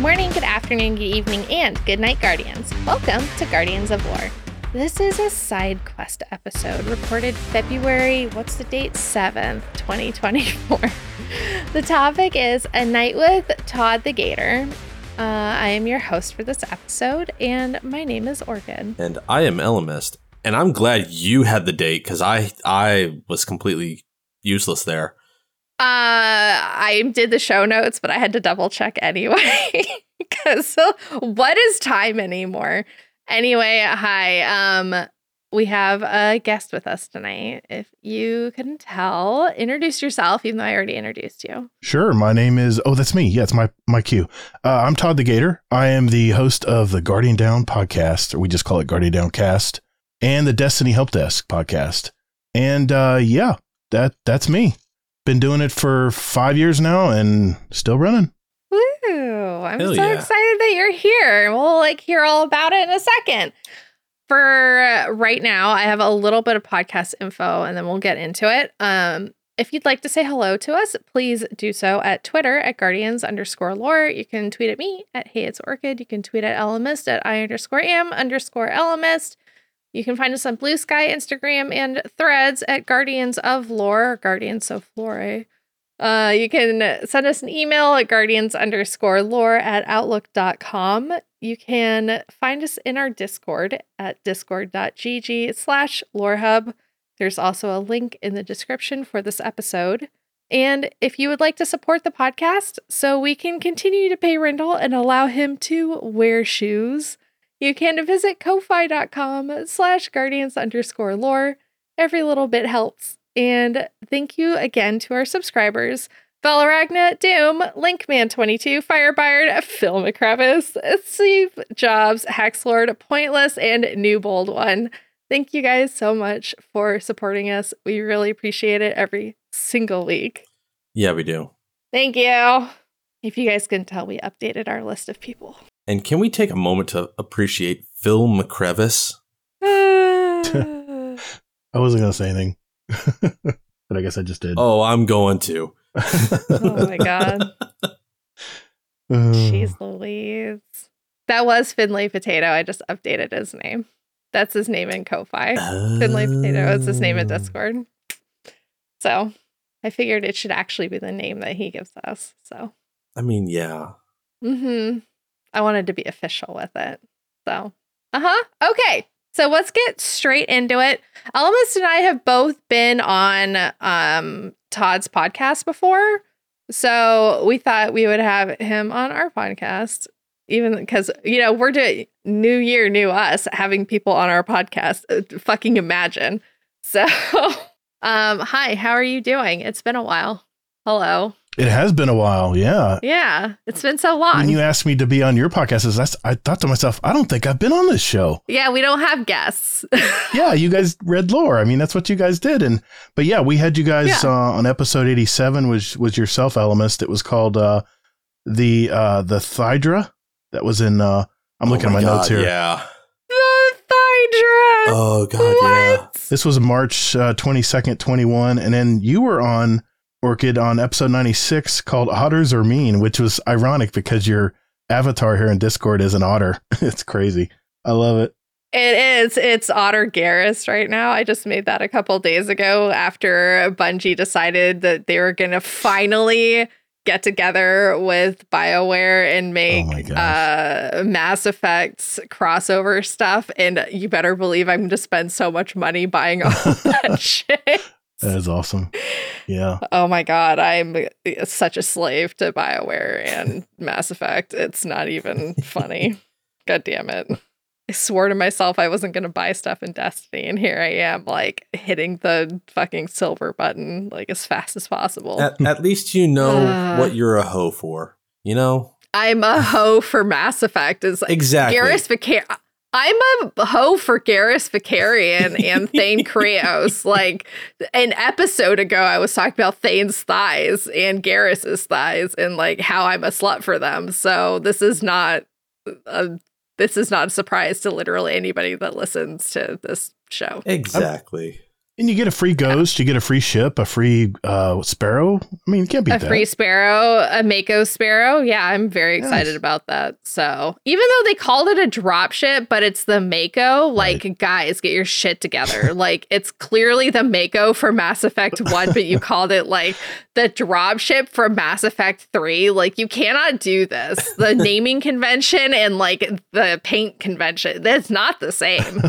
morning, good afternoon, good evening, and good night, Guardians. Welcome to Guardians of Lore. This is a side quest episode recorded February, what's the date? 7th, 2024. the topic is A Night with Todd the Gator. Uh, I am your host for this episode, and my name is Orchid. And I am Ellimist. And I'm glad you had the date because I I was completely useless there. Uh, I did the show notes, but I had to double check anyway. Because what is time anymore? Anyway, hi. Um, we have a guest with us tonight. If you couldn't tell, introduce yourself, even though I already introduced you. Sure. My name is. Oh, that's me. Yeah, it's my my cue. Uh, I'm Todd the Gator. I am the host of the Guardian Down podcast, or we just call it Guardian Down Cast, and the Destiny Help Desk podcast. And uh, yeah, that that's me. Been doing it for five years now, and still running. Woo! I'm Hell so yeah. excited that you're here. We'll like hear all about it in a second. For right now, I have a little bit of podcast info and then we'll get into it. Um, if you'd like to say hello to us, please do so at Twitter at guardians underscore lore. You can tweet at me at hey it's orchid. You can tweet at ellimist at I underscore am underscore ellimist. You can find us on Blue Sky, Instagram, and threads at Guardians of Lore Guardians of Lore. Uh, you can send us an email at guardians underscore lore at outlook.com. You can find us in our Discord at discord.gg slash lorehub. There's also a link in the description for this episode. And if you would like to support the podcast so we can continue to pay Rindel and allow him to wear shoes, you can visit ko-fi.com slash guardians underscore lore. Every little bit helps. And thank you again to our subscribers. Valaragna, Doom, Linkman22, Firebyard, Phil McCrevis, Steve Jobs, Haxlord, Pointless, and New Bold One. Thank you guys so much for supporting us. We really appreciate it every single week. Yeah, we do. Thank you. If you guys can tell, we updated our list of people. And can we take a moment to appreciate Phil McCrevis? I wasn't gonna say anything, but I guess I just did. Oh, I'm going to. Oh my god. Jeez Louise. That was Finlay Potato. I just updated his name. That's his name in Ko-Fi. Finlay Potato is his name in Oh. Discord. So I figured it should actually be the name that he gives us. So I mean, yeah. hmm I wanted to be official with it. So uh-huh. Okay. So let's get straight into it. Ellimist and I have both been on um Todd's podcast before. So we thought we would have him on our podcast, even because, you know, we're doing new year, new us, having people on our podcast. Uh, fucking imagine. So, um, hi, how are you doing? It's been a while. Hello. It has been a while. Yeah. Yeah, it's been so long. When you asked me to be on your podcast, is I thought to myself, I don't think I've been on this show. yeah, we don't have guests. yeah, you guys read lore. I mean, that's what you guys did. And but yeah, we had you guys Yeah. uh, on episode eighty seven, which was yourself, Ellimist. It was called uh, the uh, the Thydra. That was in. Uh, I'm Oh looking at my God, notes here. Yeah. the Thydra. Oh God, yeah. This was March uh, twenty second, twenty one, and then you were on Orchid on episode ninety six called "Otters Are Mean," which was ironic because your avatar here in Discord is an otter. it's crazy. I love it. It is. It's Otter Garrus right now. I just made that a couple days ago after Bungie decided that they were going to finally get together with BioWare and make gosh. uh, Mass Effects crossover stuff. And you better believe I'm going to spend so much money buying all that shit. That is awesome. Yeah. Oh my god, I'm such a slave to BioWare and Mass Effect. It's not even funny. god damn it. I swore to myself I wasn't going to buy stuff in Destiny, and here I am, like hitting the fucking silver button like as fast as possible. At, at least you know Uh. what you're a hoe for. You know I'm a hoe for Mass Effect. Is like exactly. Garrus Vicar. I'm a hoe for Garrus Vakarian and Thane Krios. Like an episode ago, I was talking about Thane's thighs and Garrus's thighs and like how I'm a slut for them. So this is not a this is not a surprise to literally anybody that listens to this show. Exactly. And you get a free ghost, you get a free ship, a free uh, sparrow. I mean, you can't be a that. free sparrow, a Mako sparrow. Yeah, I'm very excited Nice. about that. So even though they called it a drop ship, but it's the Mako, like guys, get your shit together. like it's clearly the Mako for Mass Effect 1, but you called it like the drop ship for Mass Effect 3. Like you cannot do this. The naming convention and like the paint convention, that's not the same.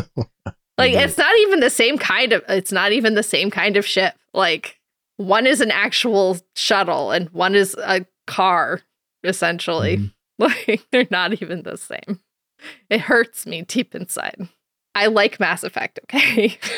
Like Mhm. it's not even the same kind of it's not even the same kind of ship. Like one is an actual shuttle and one is a car essentially. Mhm. Like they're not even the same. It hurts me deep inside. I like Mass Effect, okay?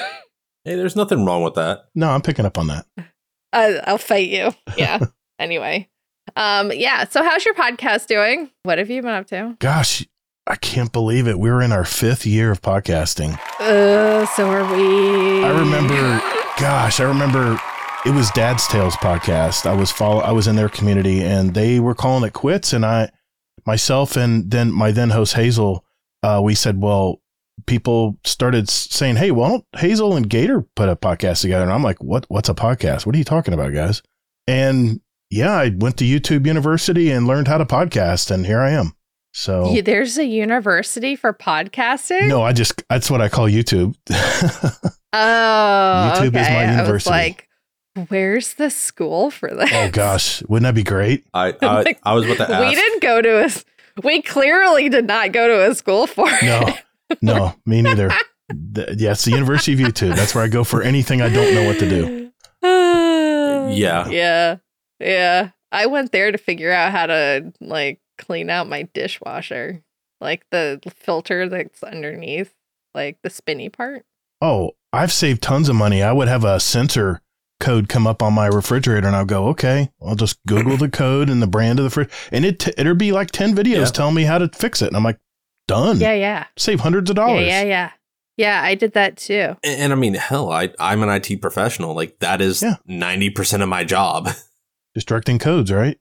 Hey, there's nothing wrong with that. No, I'm picking up on that. I, I'll fight you. Yeah. anyway. Um yeah, so how's your podcast doing? What have you been up to? Gosh, I can't believe it. We're in our fifth year of podcasting. Uh so are we. I remember, gosh, I remember it was Dad's Tales podcast. I was follow, I was in their community, and they were calling it quits. And I, myself, and then my then host Hazel, uh, we said, well, people started saying, "Hey, why don't Hazel and Gator put a podcast together?" And I'm like, "What? What's a podcast? What are you talking about, guys?" And yeah, I went to YouTube University and learned how to podcast, and here I am. So You- there's a university for podcasting? no, I just that's what I call YouTube. Oh, YouTube is okay. my I was university. like, where's the school for this? oh gosh, wouldn't that be great? I I, Like, I was about to ask. we didn't go to a. We clearly did not go to a school for No, it. no, me neither. The- yeah, it's the University of YouTube. That's where I go for anything I don't know what to do. Yeah. Yeah. Yeah. I went there to figure out how to like clean out my dishwasher. Like the filter that's underneath, like the spinny part. Oh, I've saved tons of money. I would have a sensor code come up on my refrigerator, and I'll go, okay, I'll just Google the code and the brand of the fridge, and it it'll be like ten videos Yeah. telling me how to fix it, and I'm like, done. Yeah, yeah. Save hundreds of dollars. yeah, yeah. Yeah, I did that too. And, and I mean, hell, I I'm an IT professional. Like that is Yeah. ninety percent of my job. Destructing codes, right?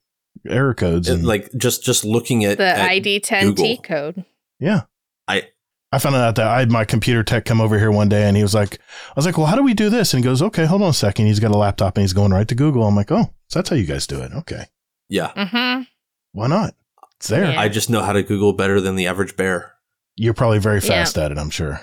Error codes. And, like just just looking at The at- ID 10T Google. code. yeah. I- I found out that I had my computer tech come over here one day and he was like, I was like, well, how do we do this? And he goes, okay, hold on a second. He's got a laptop and he's going right to Google. I'm like, oh, so that's how you guys do it. Okay. yeah. Mm-hmm. Why not? It's there. Yeah. I just know how to Google better than the average bear. You're probably very Yeah. fast at it, I'm sure.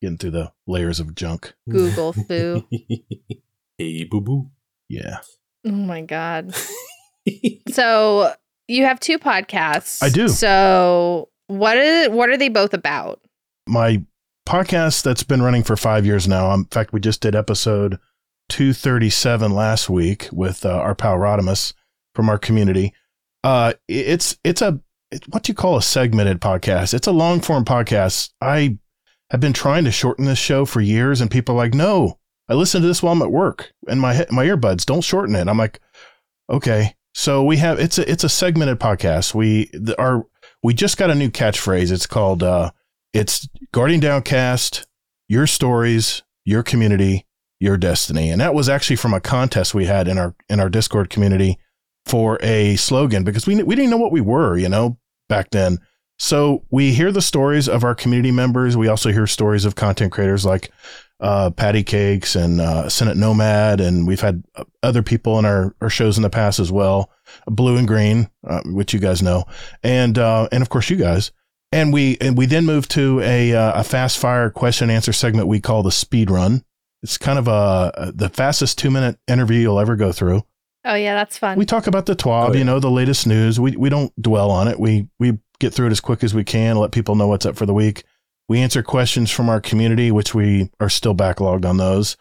Getting through the layers of junk. Google foo. hey, boo boo. Yeah. Oh my god. So you have two podcasts. I do. So what is what are they both about? My podcast that's been running for five years now. um, In fact, we just did episode 237 last week with uh, our pal Rodimus from our community. Uh, it's it's a it's what do you call a segmented podcast. It's a long form podcast. I have been trying to shorten this show for years, and people are like, "No, I listen to this while I'm at work, and my my earbuds don't shorten it." I'm like, "Okay." So we have it's a it's a segmented podcast. We our we just got a new catchphrase. It's called uh, it's Guardian Downcast, your stories, your community, your destiny. And that was actually from a contest we had in our in our Discord community for a slogan because we we didn't know what we were, you know, back then. So we hear the stories of our community members. We also hear stories of content creators like uh, Patty Cakes and uh, Senate Nomad, and we've had uh, other people in our, our shows in the past as well, Blue and Green, uh, which you guys know, and uh, and of course you guys. And we and we then moved to a uh, a fast fire question and answer segment we call the speed run. It's kind of a the fastest two minute interview you'll ever go through. Oh yeah, that's fun. We talk about the TWAB, Oh, yeah. you know, the latest news. We we don't dwell on it. We we get through it as quick as we can, let people know what's up for the week. We answer questions from our community, which we are still backlogged on those.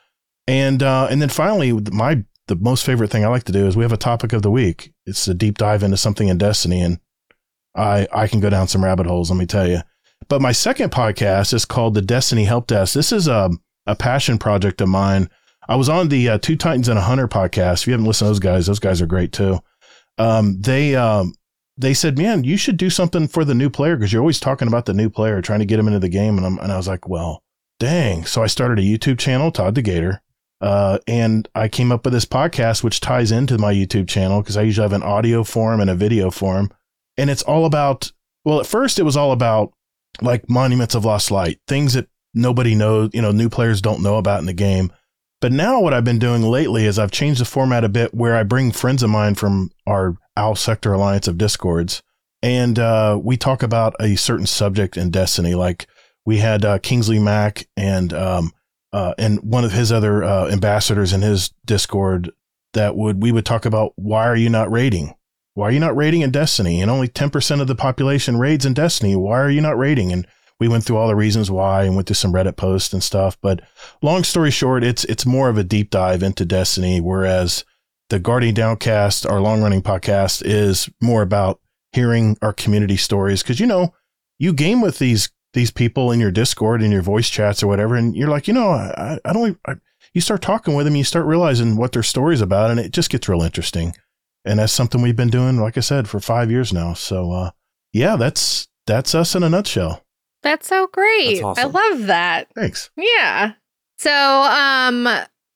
And uh, and then finally, my the most favorite thing I like to do is we have a topic of the week. It's a deep dive into something in Destiny, and I I can go down some rabbit holes. Let me tell you. But my second podcast is called the Destiny Help Desk. This is a a passion project of mine. I was on the uh, Two Titans and a Hunter podcast. If you haven't listened to those guys, those guys are great too. Um, they um, they said, "Man, you should do something for the new player because you're always talking about the new player, trying to get him into the game." And, I'm, and I was like, "Well, dang!" So I started a YouTube channel, Todd the Gator, uh, and I came up with this podcast, which ties into my YouTube channel because I usually have an audio form and a video form, and it's all about. Well, at first it was all about like monuments of lost light, things that nobody knows, you know, new players don't know about in the game. But now what I've been doing lately is I've changed the format a bit where I bring friends of mine from our Owl Sector Alliance of Discords and uh, we talk about a certain subject in Destiny. Like we had uh, Kingsley Mack and um, uh, and one of his other uh, ambassadors in his Discord that would we would talk about why are you not raiding? Why are you not raiding in Destiny? And only ten percent of the population raids in Destiny. Why are you not raiding? And we went through all the reasons why and went through some Reddit posts and stuff. But long story short, it's it's more of a deep dive into Destiny, whereas the Guardian Downcast, our long running podcast, is more about hearing our community stories because you know you game with these these people in your Discord and your voice chats or whatever, and you're like, you know, I, I don't. I, you start talking with them, you start realizing what their stories about, and it just gets real interesting. And that's something we've been doing, like I said, for five years now. So, uh, yeah, that's that's us in a nutshell. That's so great. That's awesome. I love that. Thanks. Yeah. So, um,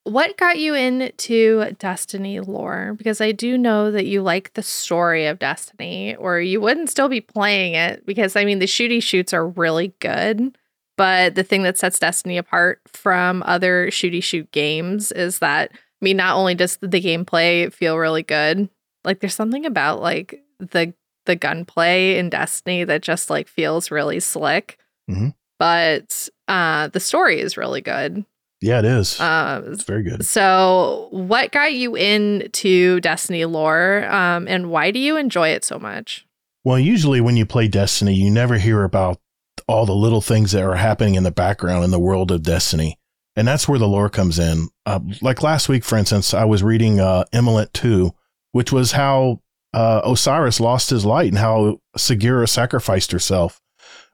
what got you into Destiny lore? Because I do know that you like the story of Destiny, or you wouldn't still be playing it. Because I mean, the shooty shoots are really good, but the thing that sets Destiny apart from other shooty shoot games is that I mean, not only does the gameplay feel really good, like there's something about like the the gunplay in Destiny that just like feels really slick. Mhm. But uh, the story is really good. Yeah, it is. Um, it's very good. so, what got you into Destiny lore, um, and why do you enjoy it so much? Well, usually when you play Destiny, you never hear about all the little things that are happening in the background in the world of Destiny. And that's where the lore comes in. Uh, like last week, for instance, I was reading uh, Emelent 2, which was how uh, Osiris lost his light and how Sagira sacrificed herself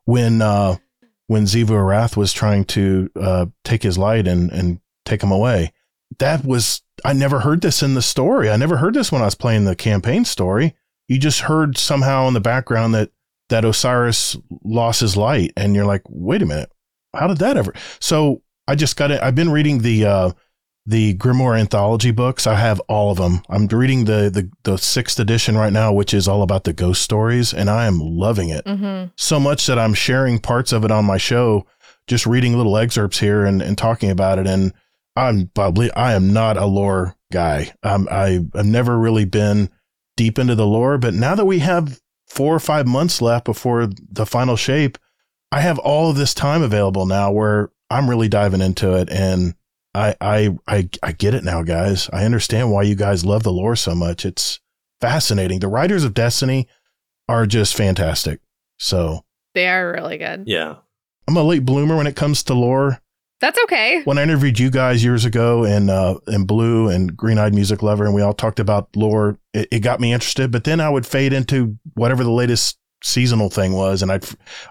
when uh, when Xivu was trying to uh, take his light and, and take him away. That was, I never heard this in the story. I never heard this when I was playing the campaign story you just heard somehow in the background that that Osiris lost his light, and you're like, wait a minute, how did that ever? So I just got it. I've been reading the uh, the Grimoire anthology books. I have all of them. I'm reading the the the sixth edition right now, which is all about the ghost stories, and I am loving it Mm-hmm. so much that I'm sharing parts of it on my show, just reading little excerpts here and, and talking about it. And I'm probably I am not a lore guy. Um, I I've never really been deep into the lore, but now that we have four or five months left before the final shape, I have all of this time available now where I'm really diving into it and I I I I get it now, guys. I understand why you guys love the lore so much. It's fascinating. The writers of Destiny are just fantastic. So They are really good. Yeah. I'm a late bloomer when it comes to lore. That's okay. When I interviewed you guys years ago in uh, in Blue and Green Eyed Music Lover, and we all talked about lore, it, it got me interested. But then I would fade into whatever the latest seasonal thing was, and I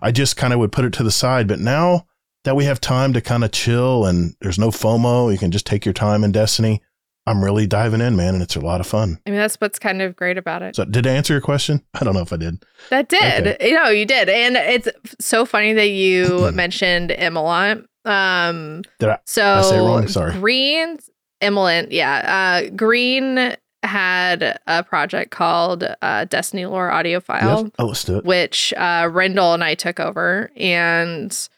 I just kind of would put it to the side. But now that we have time to kind of chill and there's no FOMO, you can just take your time in Destiny. I'm really diving in, man, and it's a lot of fun. I mean, that's what's kind of great about it. So, did I answer your question? I don't know if I did. That did. You know, you did. And it's so funny that you mentioned Emelant. Um Did I- so I say it wrong? Sorry. Green Emelant, yeah. Uh Green had a project called uh Destiny Lore Audio File. Yes? Oh, it. which uh, Rindel and I took over, and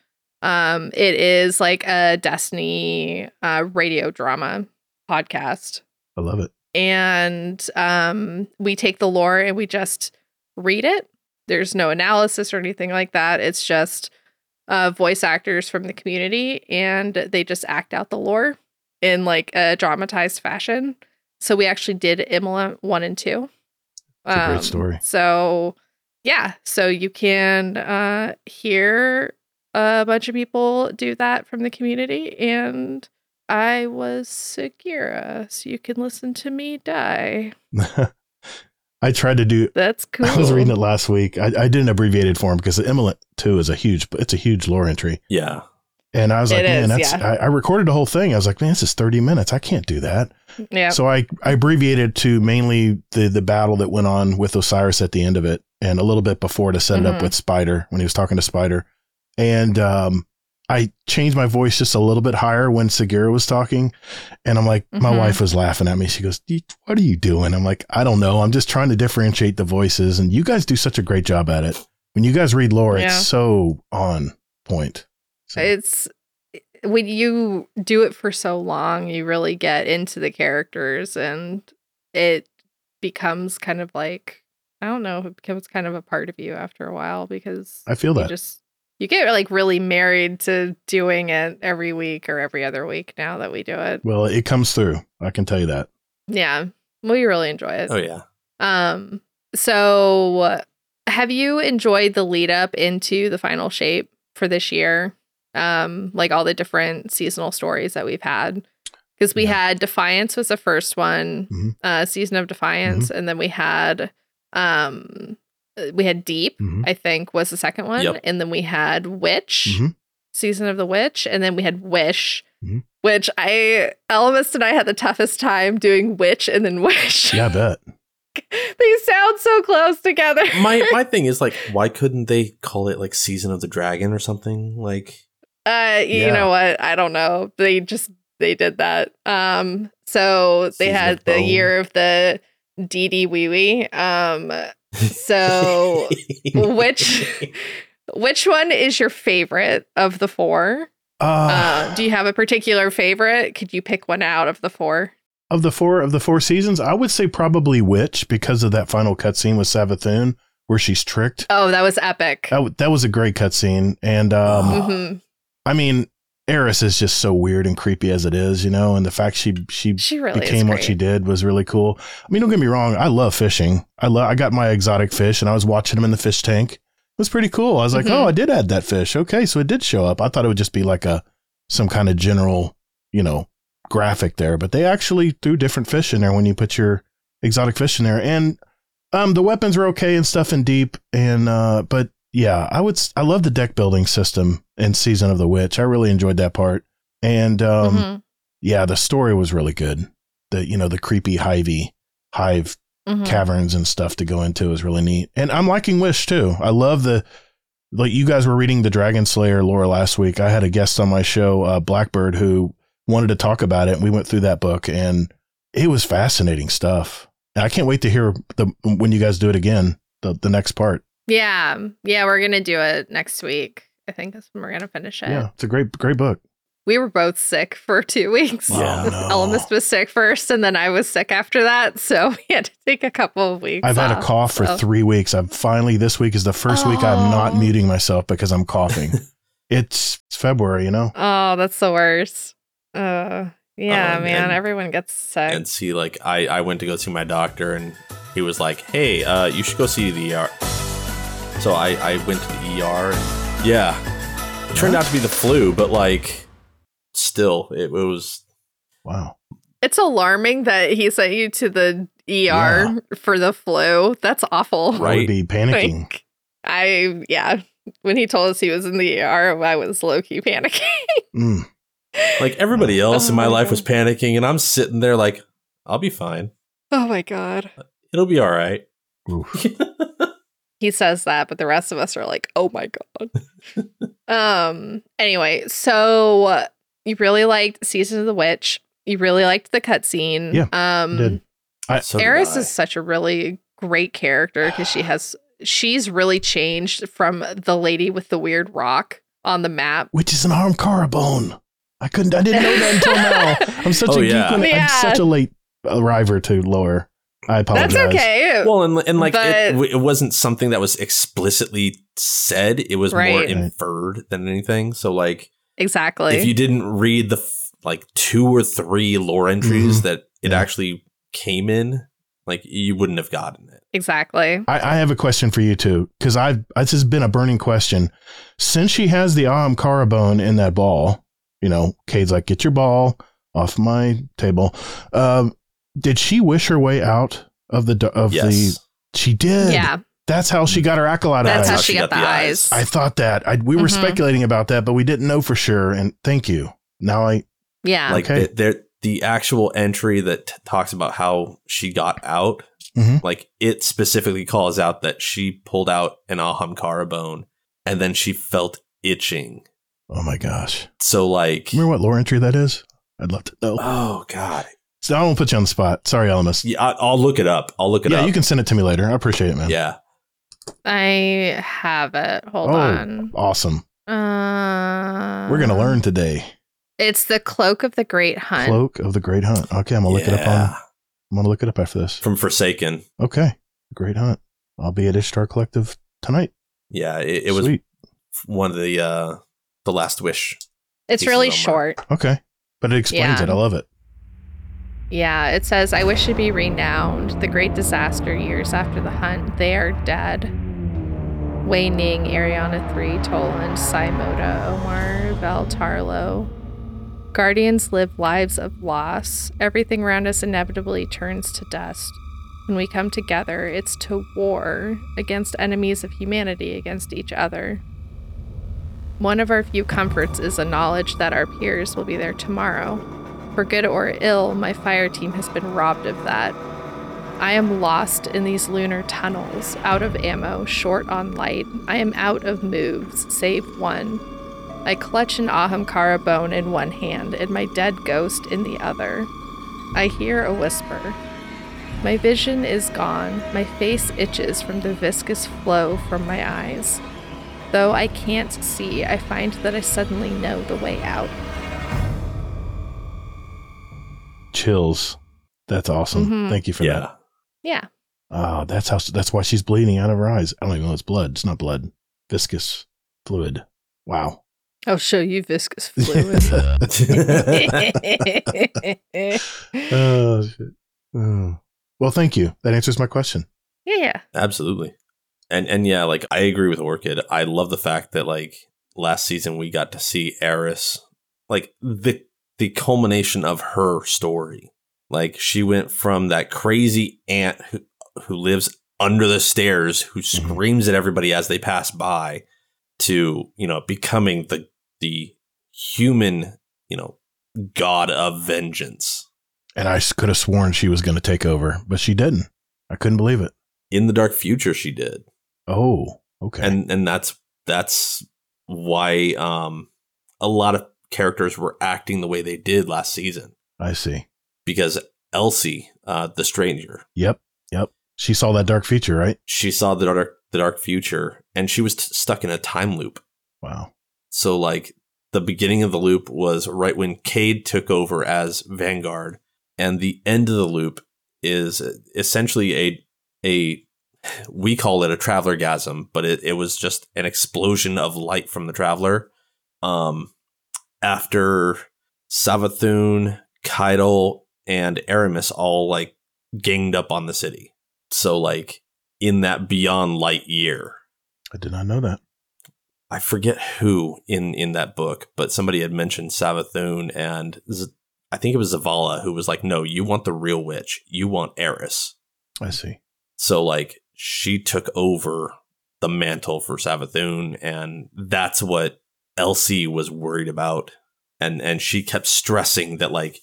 um, it is like a Destiny uh, radio drama podcast. I love it. And um, we take the lore and we just read it. There's no analysis or anything like that. It's just uh, voice actors from the community, and they just act out the lore in like a dramatized fashion. So we actually did Imola one and two. It's a great story. So yeah, so you can uh, hear a bunch of people do that from the community, and I was Sagira, so you can listen to me die. I tried to do. That's cool. I was reading it last week. I, I did an abbreviated form because the Emelet two is a huge. It's a huge lore entry, Yeah. and I was It like, man, is, that's. yeah. I, I recorded the whole thing. I was like, man, this is thirty minutes. I can't do that. Yeah. So I, I abbreviated to mainly the the battle that went on with Osiris at the end of it, and a little bit before to set it up Mhm. with Spider when he was talking to Spider, and um, I changed my voice just a little bit higher when Sagira was talking, and I'm like, my Mhm. wife was laughing at me. She goes, "What are you doing?" I'm like, "I don't know. I'm just trying to differentiate the voices, and you guys do such a great job at it. When you guys read lore, Yeah. it's so on point." So, It's when you do it for so long, you really get into the characters and it becomes kind of like I don't know, it becomes kind of a part of you after a while because I feel you that. just you get like really married to doing it every week or every other week now that we do it. well, it comes through. I can tell you that. Yeah. We really enjoy it. Oh yeah. Um so have you enjoyed the lead up into the final shape for this year? Um like all the different seasonal stories that we've had. Because we Yeah. had Defiance was the first one, Mhm. uh season of Defiance, and then we had um we had Deep, Mhm. I think was the second one. Yep. And then we had Witch, Mhm. season of the Witch, and then we had Wish. Mhm. Which I Elvis and I had the toughest time doing witch and then wish. Yeah, I bet. they sound so close together. My my thing is like, why couldn't they call it like Season of the Dragon or something? Like, Uh, you Yeah. know what? I don't know. They just they did that. Um, so they Season had the year of the Dee Dee Wee Wee. Um, so which which one is your favorite of the four? Uh, Uh, do you have a particular favorite? Could you pick one out of the four? of the four of the four seasons, I would say probably Witch because of that final cutscene with Savathun where she's tricked. Oh, that was epic. That, w- that was a great cutscene, and um, Oh. hmm I mean, Eris is just so weird and creepy as it is, you know, and the fact she she She really became what she did was really cool. I mean, don't get me wrong, I love fishing. I love I got my exotic fish and I was watching them in the fish tank. It was pretty cool. I was like, Mhm. "Oh, I did add that fish. Okay, so it did show up." I thought it would just be like a some kind of general, you know, graphic there, but they actually threw different fish in there when you put your exotic fish in there. And um the weapons were okay and stuff in deep and uh but yeah, I would I love the deck building system in Season of the Witch. I really enjoyed that part. And um Mhm, yeah, the story was really good. The you know the creepy hivey hive mhm. caverns and stuff to go into is really neat. And I'm liking Wish too. I love the like you guys were reading the Dragon Slayer lore last week. I had a guest on my show, uh, Blackbird, who wanted to talk about it. And we went through that book, and it was fascinating stuff. And I can't wait to hear the when you guys do it again. The the next part. Yeah, yeah, we're gonna do it next week. I think that's when we're gonna finish it. Yeah, it's a great great book. We were both sick for two weeks. Yeah. Oh, no. Ellimist was sick first, and then I was sick after that. So we had to take a couple of weeks. I've had a off, cough for three weeks. I'm finally this week is the first week I'm not Oh. muting myself because I'm coughing. it's, it's February, you know. Oh, that's the worst. Uh, yeah, Um, man, and- everyone gets sick. and see like I I went to go see my doctor and he was like, hey, uh, you should go see the ER. So I I went to the ER. And, yeah, it turned out to be the flu, but like still, it, it was Wow. It's alarming that he sent you to the ER Yeah. for the flu. That's awful. I Right. would be panicking. Like, I yeah. When he told us he was in the ER, I was low key panicking. Mm. like everybody else in Oh my my life was panicking, and I'm sitting there like, I'll be fine. oh my god. It'll be all right. Oof. he says that, but the rest of us are like, "Oh my god." um. Anyway, so uh, you really liked Season of the Witch. You really liked the cutscene. Yeah, Um. did. So did Eris I. is such a really great character because she has she's really changed from the lady with the weird rock on the map. Which is an arm bone. I couldn't. I didn't know that until now. I'm such Oh, a yeah. geek. When, Yeah. I'm such a late arriver to lower. I apologize. That's okay. Well, and, and like it, But- it wasn't something that was explicitly said. It was more inferred than anything. So like, exactly. if you didn't read the f- like two or three lore entries Mhm. that it Yeah. actually came in, like you wouldn't have gotten it. exactly. I, I have a question for you too, because I've this has been a burning question since she has the Ahamkara bone in that ball. You know, Cade's like, "Get your ball off my table." Um, did she wish her way out of the of Yes. the? She did. Yeah, that's how she got her acolyte that's eyes. how she got the eyes. I thought that. I, we were Mhm. speculating about that, but we didn't know for sure. And thank you. Now I yeah, like Okay. the, there, the actual entry that t- talks about how she got out, Mhm. like it specifically calls out that she pulled out an Ahamkara bone and then she felt itching. oh my gosh. So like, Remember what lore entry that is? I'd love to know. oh god, So I won't put you on the spot. Sorry, Ellimist. yeah, I, I'll look it up. I'll look it Yeah, up. Yeah, you can send it to me later. I appreciate it, man. Yeah, I have it. Hold Oh. on. Awesome. Uh, We're gonna learn today. It's the Cloak of the Great Hunt. Cloak of the Great Hunt. Okay, I'm gonna look it up on. I'm gonna look it up after this. from Forsaken. Okay, Great Hunt. I'll be at Ishtar Collective tonight. Yeah, it, it was one of the uh the last wish. It's really short. Okay, but it explains Yeah. it. I love it. Yeah, it says, I wish to be renowned. The great disaster years after the hunt, they are dead. Wei Ning, Eriana 3, Toland, Sai Mota, Omar, Vell Tarlowe. Guardians live lives of loss. Everything around us inevitably turns to dust. When we come together, it's to war against enemies of humanity, against each other. One of our few comforts is the knowledge that our peers will be there tomorrow. For good or ill, my fire team has been robbed of that. I am lost in these lunar tunnels, out of ammo, short on light. I am out of moves, save one. I clutch an Ahamkara bone in one hand and my dead ghost in the other. I hear a whisper. My vision is gone. My face itches from the viscous flow from my eyes. Though I can't see, I find that I suddenly know the way out. Chills. That's awesome. Mhm. Thank you for Yeah. that. Yeah. Oh, that's how. That's why she's bleeding out of her eyes. I don't even know it's blood. It's not blood. Viscous fluid. Wow. I'll show you viscous fluid. oh shit. Oh. Well, thank you. That answers my question. yeah. Absolutely. And and yeah, like I agree with Orchid. I love the fact that like last season we got to see Eris like the the culmination of her story. Like she went from that crazy aunt who who lives under the stairs who screams at everybody as they pass by to, you know, becoming the the human, you know, god of vengeance. And I could have sworn she was going to take over, but she didn't. I couldn't believe it. In the dark future she did. Oh, okay. and and that's that's why um a lot of characters were acting the way they did last season I see. because Elsie, uh, the stranger, Yep. Yep. She saw that dark feature, right? she saw the dark the dark future, and she was t- stuck in a time loop. Wow. So like the beginning of the loop was right when Cade took over as Vanguard, and the end of the loop is essentially a a we call it a traveler gasm, but it, it was just an explosion of light from the traveler. Um, after Savathun, Kydal, and Eramis all like ganged up on the city. So like in that beyond light year, I did not know that. I forget who in in that book, but somebody had mentioned Savathun and Z- I think it was Zavala who was like, "No, you want the real witch. You want Eris." I see. So like she took over the mantle for Savathun, and that's what Elsie was worried about, and and she kept stressing that like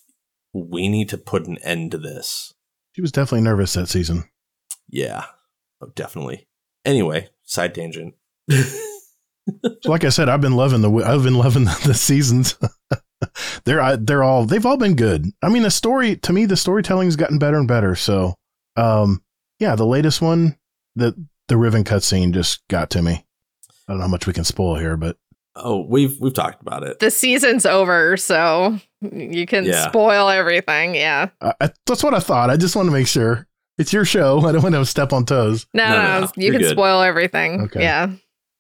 we need to put an end to this. She was definitely nervous that season. Yeah, oh, definitely. Anyway, side tangent. So like I said, I've been loving the I've been loving the, the seasons. they're I- they're all they've all been good. I mean, the story to me, the storytelling's gotten better and better. So, um, yeah, the latest one, the the Riven cutscene just got to me. I don't know how much we can spoil here, but oh, we've we've talked about it. The season's over, so you can Yeah. spoil everything. Yeah. I, I, that's what I thought. I just want to make sure it's your show. I don't want to step on toes. No, No, no, no, you you're can good. spoil everything. Okay. Yeah.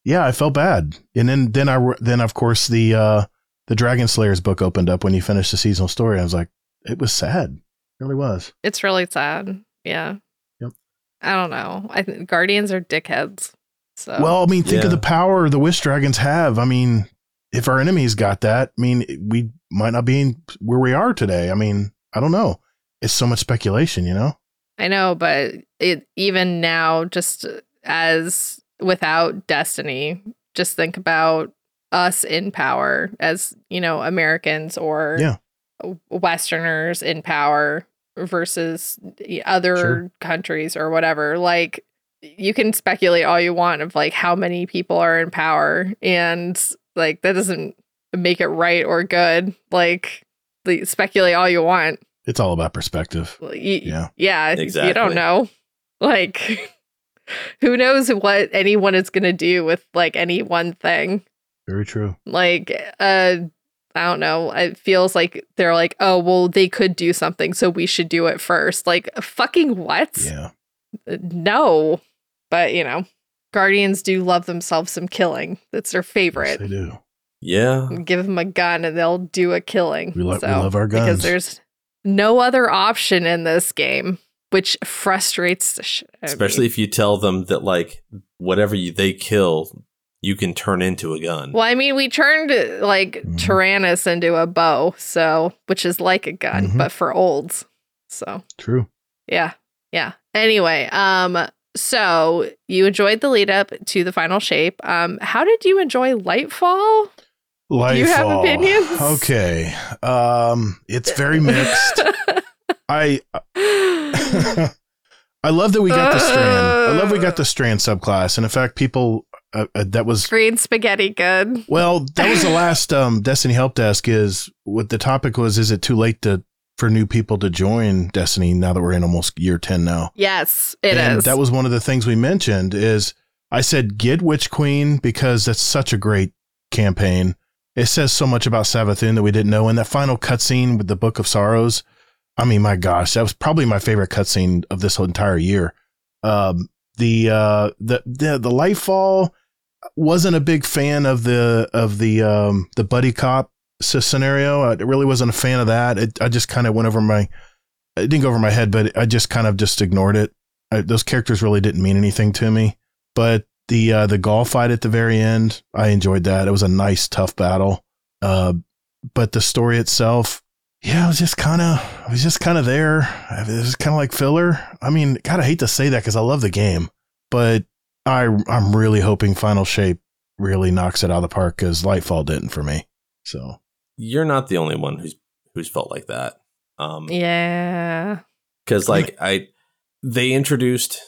Yeah, I felt bad, and then then I then of course the uh the Dragon Slayers book opened up when you finished the seasonal story. I was like, it was sad. It really was. It's really sad. Yeah. Yep. I don't know. I think Guardians are dickheads. So Well, I mean, think of the power the Wish Dragons have. I mean, if our enemies got that, I mean, we might not be in where we are today. I mean, I don't know. It's so much speculation, you know? I know, but it even now, just as without destiny, just think about us in power as you know Americans or Yeah. Westerners in power versus other Sure. countries or whatever. Like you can speculate all you want of like how many people are in power, and like that doesn't make it right or good. Like the, speculate all you want. It's all about perspective. Well, you- Yeah. yeah, you don't know. Like, who knows what anyone is gonna do with like any one thing? Very true. Like, uh, I I don't know. It feels like they're like, oh, well, they could do something, so we should do it first. Like, fucking what? Yeah. Uh, No. But, you know, Guardians do love themselves some killing. That's their Yes, favorite. they do. Yeah. Give them a gun and they'll do a killing. We, lo- we love our guns. Because there's no other option in this game, which frustrates the shit. out of me. Especially if you tell them that like whatever you, they kill, you can turn into a gun. Well, I mean, we turned like Mhm. Tyrannus into a bow, so which is like a gun, Mhm. but for olds. So True. yeah, yeah. Anyway, um, so you enjoyed the lead up to the final shape. Um, how did you enjoy Lightfall? Lightfall. you have opinions? Okay. Um, it's very mixed. I I love that we got the strand. I love we got the strand subclass, and in fact, people uh, uh, that was Green spaghetti, good. well, that was the last um, Destiny help desk. Is what the topic was? Is it too late to for new people to join Destiny now that we're in almost year ten now? Yes, it is. and that was one of the things we mentioned. Is I said get Witch Queen because that's such a great campaign. It says so much about Savathun that we didn't know. And that final cutscene with the Book of Sorrows, I mean, my gosh, that was probably my favorite cutscene of this whole entire year. Um, the uh, the the the Lightfall wasn't a big fan of the of the um, the buddy cop scenario. I really wasn't a fan of that. It, I just kind of went over my. It didn't go over my head, but I just kind of just ignored it. I, those characters really didn't mean anything to me. But the uh, the golf fight at the very end, I enjoyed that. It was a nice, tough battle. Uh, but the story itself, yeah, it was just kind of, it was just kind of there. It was kind of like filler. I mean, God, I hate to say that because I love the game, but I I'm really hoping Final Shape really knocks it out of the park because Lightfall didn't for me. So You're not the only one who's who's felt like that. Um, yeah. because like I, they introduced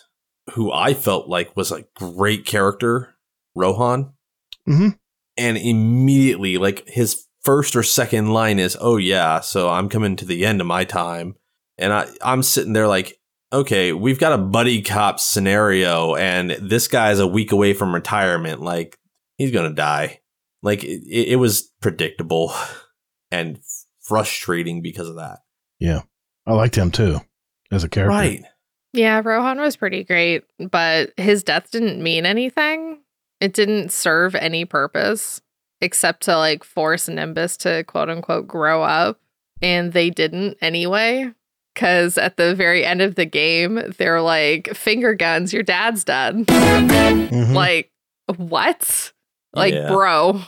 who I felt like was a great character, Rohan, Mhm. and immediately like his first or second line is, "Oh yeah, so I'm coming to the end of my time," and I I'm sitting there like. Okay, we've got a buddy cop scenario, and this guy's a week away from retirement. Like, he's gonna die. Like, it, it was predictable and frustrating because of that. Yeah. I liked him too as a character. Right. Yeah, Rohan was pretty great, but his death didn't mean anything. It didn't serve any purpose except to like force Nimbus to quote unquote grow up. And they didn't anyway. Cause at the very end of the game, they're like, finger guns, your dad's dead. Mhm. Like, what? Like, Yeah. bro.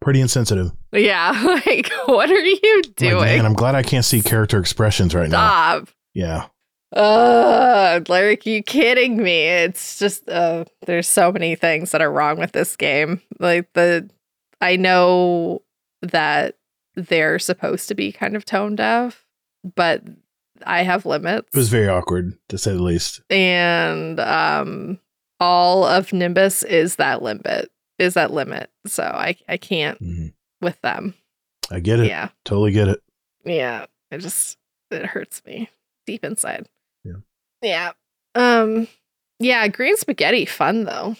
Pretty insensitive. Yeah. Like, what are you Like, doing? man, I'm glad I can't see character expressions right now. Stop. Yeah. Ugh, like you kidding me? It's just uh there's so many things that are wrong with this game. Like the I know that they're supposed to be kind of tone deaf, but I have limits. It was very awkward to say the least. and um all of Nimbus is that limit is that limit. So I I can't Mhm. with them. I get it. Yeah. Totally get it. Yeah. It just it hurts me deep inside. Yeah. Yeah. Um yeah, green spaghetti fun though.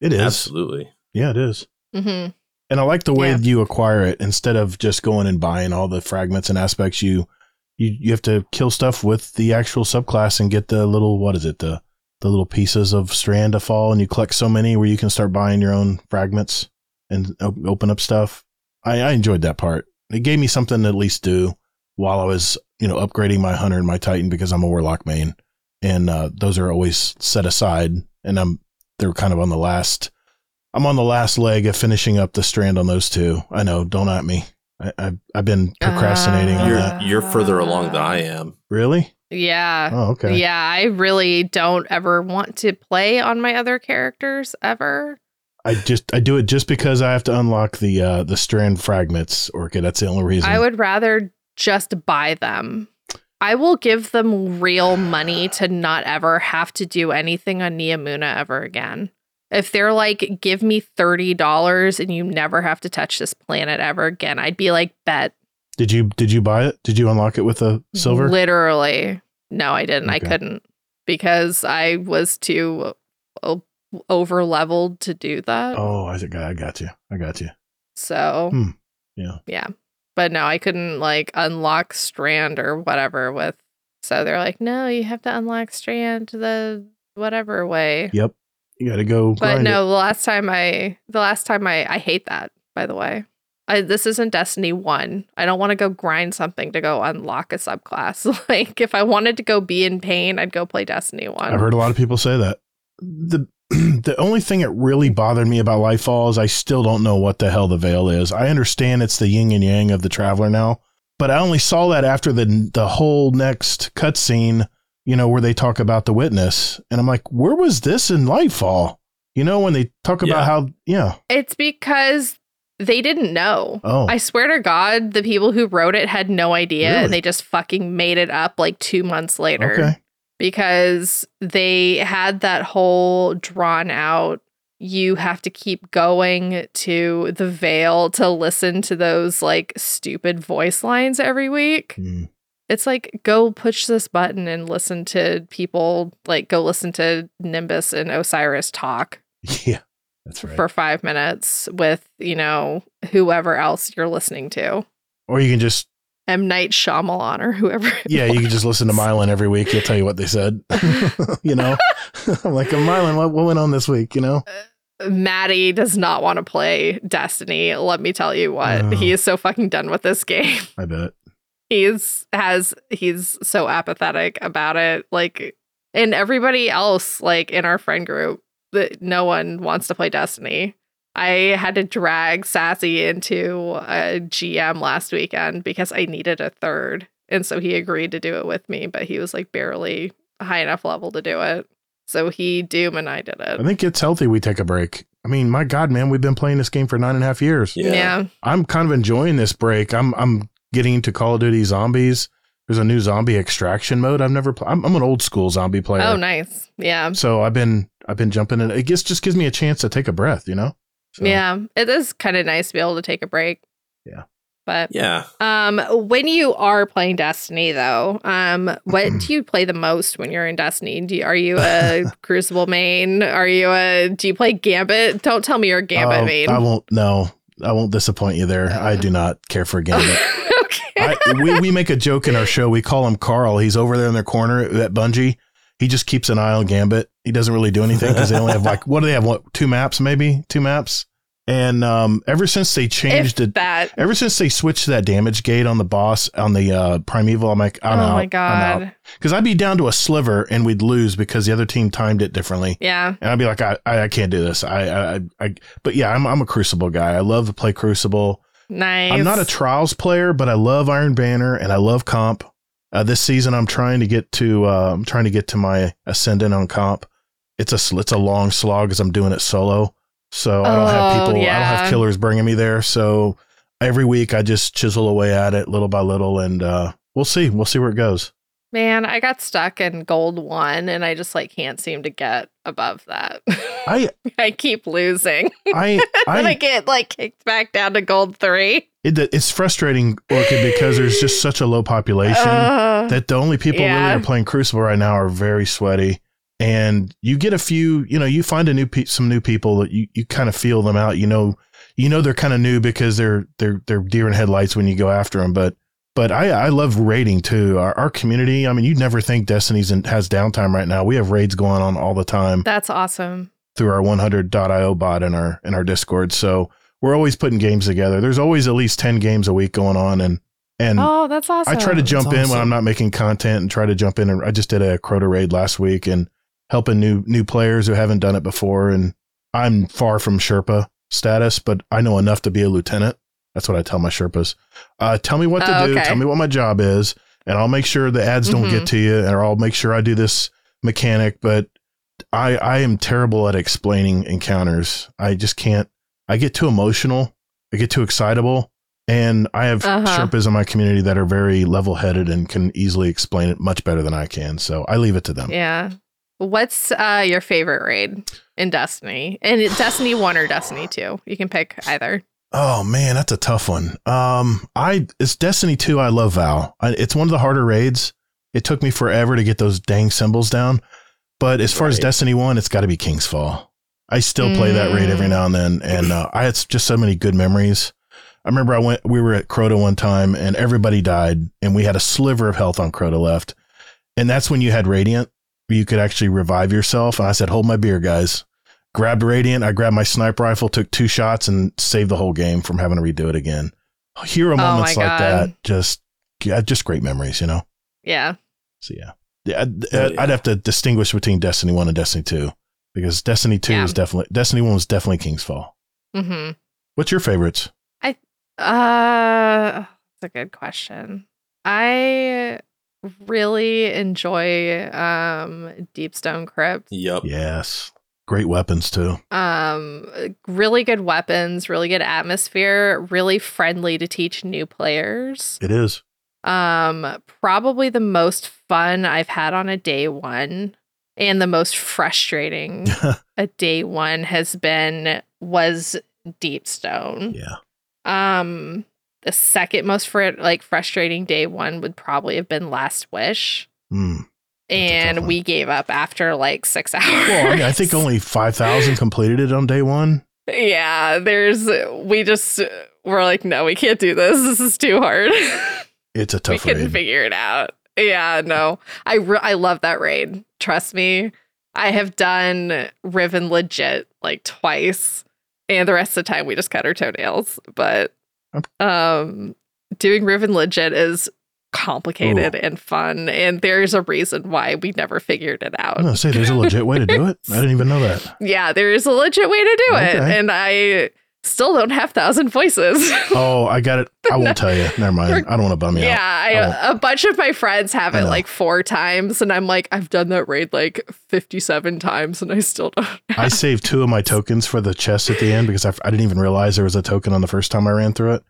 It is. Absolutely. Yeah, it is. Mm-hmm. And I like the way Yeah. you acquire it instead of just going and buying all the fragments and aspects. You you you have to kill stuff with the actual subclass and get the little what is it the the little pieces of strand to fall, and you collect so many where you can start buying your own fragments and op- open up stuff. I, I enjoyed that part. It gave me something to at least do while I was you know upgrading my hunter and my titan because I'm a warlock main, and uh, those are always set aside, and I'm they're kind of on the last. I'm on the last leg of finishing up the strand on those two. I know, don't at me. I, I've I've been procrastinating on You're that. you're further along than I am. Really? Yeah. Oh, okay. Yeah, I really don't ever want to play on my other characters ever. I just I do it just because I have to unlock the uh the strand fragments, Orchid. That's the only reason. I would rather just buy them. I will give them real money to not ever have to do anything on Neomuna ever again. If they're like, give me $30 and you never have to touch this planet ever again, I'd be like, bet. Did you did you buy it? Did you unlock it with a silver? Literally. No, I didn't. I couldn't because I was too over leveled to do that. oh, I think I got you. I got you. So, Hmm. Yeah. Yeah. but no, I couldn't like unlock Strand or whatever with. So they're like, no, you have to unlock Strand the whatever way. Yep. You got to go. But no, it. the last time I, the last time I, I hate that. By the way, I this isn't Destiny One. I don't want to go grind something to go unlock a subclass. like if I wanted to go be in pain, I'd go play Destiny One. I've heard a lot of people say that. The the only thing that really bothered me about Lightfall is I still don't know what the hell the veil is. I understand it's the yin and yang of the traveler now, but I only saw that after the the whole next cutscene, you know, where they talk about the witness, and I'm like, where was this in Lightfall? You know, when they talk about Yeah. how, yeah, It's because they didn't know. oh, I swear to God, the people who wrote it had no idea Really? and they just fucking made it up like two months later. okay, Because they had that whole drawn out, you have to keep going to the veil to listen to those like stupid voice lines every week. Hmm. It's like, go push this button and listen to people, like, go listen to Nimbus and Osiris talk yeah, that's right. for five minutes with, you know, whoever else you're listening to. Or you can just, M. Night Shyamalan or whoever. yeah, you can just listen to Mylan every week. He'll tell you what they said. you know, I'm like, Mylan, what, what went on this week? You know, uh, Maddie does not want to play Destiny. Let me tell you what. Oh. He is so fucking done with this game. I bet. He's has he's so apathetic about it. Like and everybody else, like in our friend group, that no one wants to play Destiny. I had to drag Sassy into a GM last weekend because I needed a third. And so he agreed to do it with me, but he was like barely high enough level to do it. So he Doom and I did it. I think it's healthy we take a break. I mean, my God, man, we've been playing this game for nine and a half years. Yeah. yeah. I'm kind of enjoying this break. I'm I'm getting into Call of Duty Zombies. There's a new zombie extraction mode. I've never. Pl- I'm, I'm an old school zombie player. Oh, nice. Yeah. So I've been I've been jumping in. It just just gives me a chance to take a breath. You know. So, Yeah. It is kind of nice to be able to take a break. Yeah. But Yeah. um when you are playing Destiny though, um what do you play the most when you're in Destiny? Do you, are you a Crucible main? Are you a do you play Gambit? Don't tell me you're a Gambit Oh, main. I won't. No, I won't disappoint you there. I do not care for Gambit. I, we, we make a joke in our show. We call him Carl. He's over there in their corner at Bungie. He just keeps an eye on Gambit. He doesn't really do anything because they only have like what do they have? What two maps? Maybe two maps. And um, ever since they changed it, that ever since they switched that damage gate on the boss on the uh, primeval, I'm like, I'm oh out. my god. Because I'd be down to a sliver and we'd lose because the other team timed it differently. Yeah. And I'd be like, I, I, I can't do this. I, I, I, I, but yeah, I'm, I'm a Crucible guy. I love to play Crucible. Nice. I'm not a Trials player, but I love Iron Banner and I love Comp. Uh, this season, I'm trying to get to, uh, I'm trying to get to my Ascendant on Comp. It's a, it's a long slog because I'm doing it solo. So I don't have Oh, people, I don't have killers bringing me there. So every week I just chisel away at it little by little and, uh, we'll see. We'll see where it goes. Man, I got stuck in gold one and I just like can't seem to get above that. I, I keep losing. I, I I, get like kicked back down to gold three. it, it's frustrating, Orchid, because there's just such a low population. Uh, that the only people Yeah. really are playing Crucible right now are very sweaty. And you get a few, you know, you find a new pe- some new people that you, you kind of feel them out. You know, you know they're kind of new because they're they're they're deer in headlights when you go after them. But but I I love raiding too. Our, our community. I mean, you'd never think Destiny's in, has downtime right now. We have raids going on all the time that's awesome. through our 100.io bot in our in our Discord. So we're always putting games together. There's always at least ten games a week going on, and and oh, that's awesome. I try to jump in when. I'm not making content and try to jump in. And I just did a Crota raid last week and helping new new players who haven't done it before. And I'm far from Sherpa status, but I know enough to be a lieutenant. That's what I tell my Sherpas. Uh, tell me what to Oh, do. okay. Tell me what my job is, and I'll make sure the ads don't Mhm. get to you, and I'll make sure I do this mechanic. But I I am terrible at explaining encounters. I just can't. I get too emotional. I get too excitable. And I have Uh-huh. Sherpas in my community that are very level headed and can easily explain it much better than I can. So I leave it to them. Yeah. What's uh, your favorite raid in Destiny? And Destiny 1 or Destiny 2? You can pick either. Oh man, that's a tough one. Um, I it's Destiny 2. I love Val. I, it's one of the harder raids. It took me forever to get those dang symbols down. But as far as Destiny 1, it's got to be King's Fall. I still play that raid every Mm. now and then, and uh, I had just so many good memories. I remember I went. We were at Crota one time, and everybody died, and we had a sliver of health on Crota left, and that's when you had Radiant. You could actually revive yourself. And I said, "Hold my beer, guys." Grabbed Radiant. I grabbed my sniper rifle, took two shots, and saved the whole game from having to redo it again. Hero Oh moments like God. that, just yeah, just great memories, you know. Yeah. So yeah, yeah, I'd, Oh, I'd have to distinguish between Destiny One and Destiny Two because Destiny Two Yeah. was definitely Destiny One was definitely King's Fall. Mm-hmm. What's your favorites? I uh, that's a good question. I really enjoy um Deepstone Crypt. Yep. Yes, great weapons too. Um, really good weapons, really good atmosphere, really friendly to teach new players. It is. Um, probably the most fun I've had on a day one, and the most frustrating a day one has been was Deepstone. yeah. Um, the second most fr- like frustrating day one would probably have been Last Wish, Mm. A tough and we gave up after like six hours. Well, I, mean, I think only five thousand completed it on day one. yeah. There's we just we're like no, we can't do this. This is too hard. It's a tough we tough couldn't raid. figure it out. Yeah, no, I re- I love that raid. Trust me, I have done Riven legit like twice, and the rest of the time we just cut our toenails. But um, doing Riven legit is complicated and fun, and there's a reason why we never figured it out. I'm say there's a legit way to do it. I didn't even know that. Yeah, there is a legit way to do it, and I still don't have thousand voices. Oh, I got it. I won't tell you. Never mind. I don't want to bum you Yeah, out. I, I a bunch of my friends have it like four times, and I'm like, I've done that raid like 57 times, and I still don't. I saved two of my tokens for the chest at the end because I, I didn't even realize there was a token on the first time I ran through it.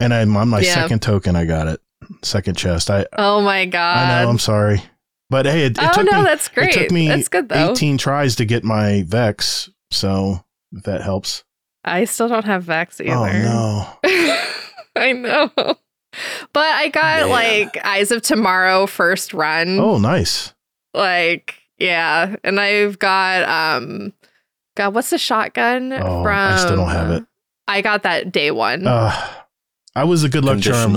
And I'm on my Yeah. second token. I got it. Second chest. I Oh my god! I know. I'm sorry, but hey, it, it oh took no, me that's great. It took me that's good though. 18 tries to get my Vex. So if that helps. I still don't have Vex either. Oh no. I know, but I got Man. like Eyes of Tomorrow first run. Oh, nice. Like yeah, and I've got um, God, what's the shotgun Oh, from? I still don't have it. I got that day one. Uh, I was a good luck charm.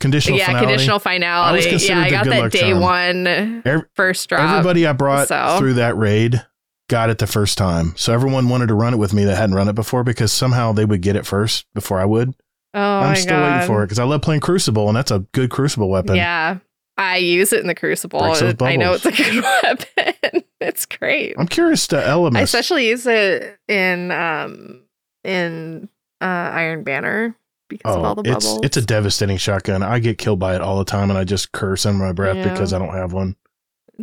Conditional. Yeah, finality. conditional I finality. considered Yeah, I got that day charm. one first drop. Everybody I brought so- through that raid got it the first time. So everyone wanted to run it with me that hadn't run it before because somehow they would get it first before I would. oh I'm still God. waiting for it because I love playing Crucible and that's a good Crucible weapon. Yeah, I use it in the Crucible. I know it's a good weapon. it's great. I'm curious to Ellimist. I especially use it in um in uh Iron Banner because of all Oh, the it's bubbles. it's a devastating shotgun. I get killed by it all the time, and I just curse under my breath Yeah. because I don't have one.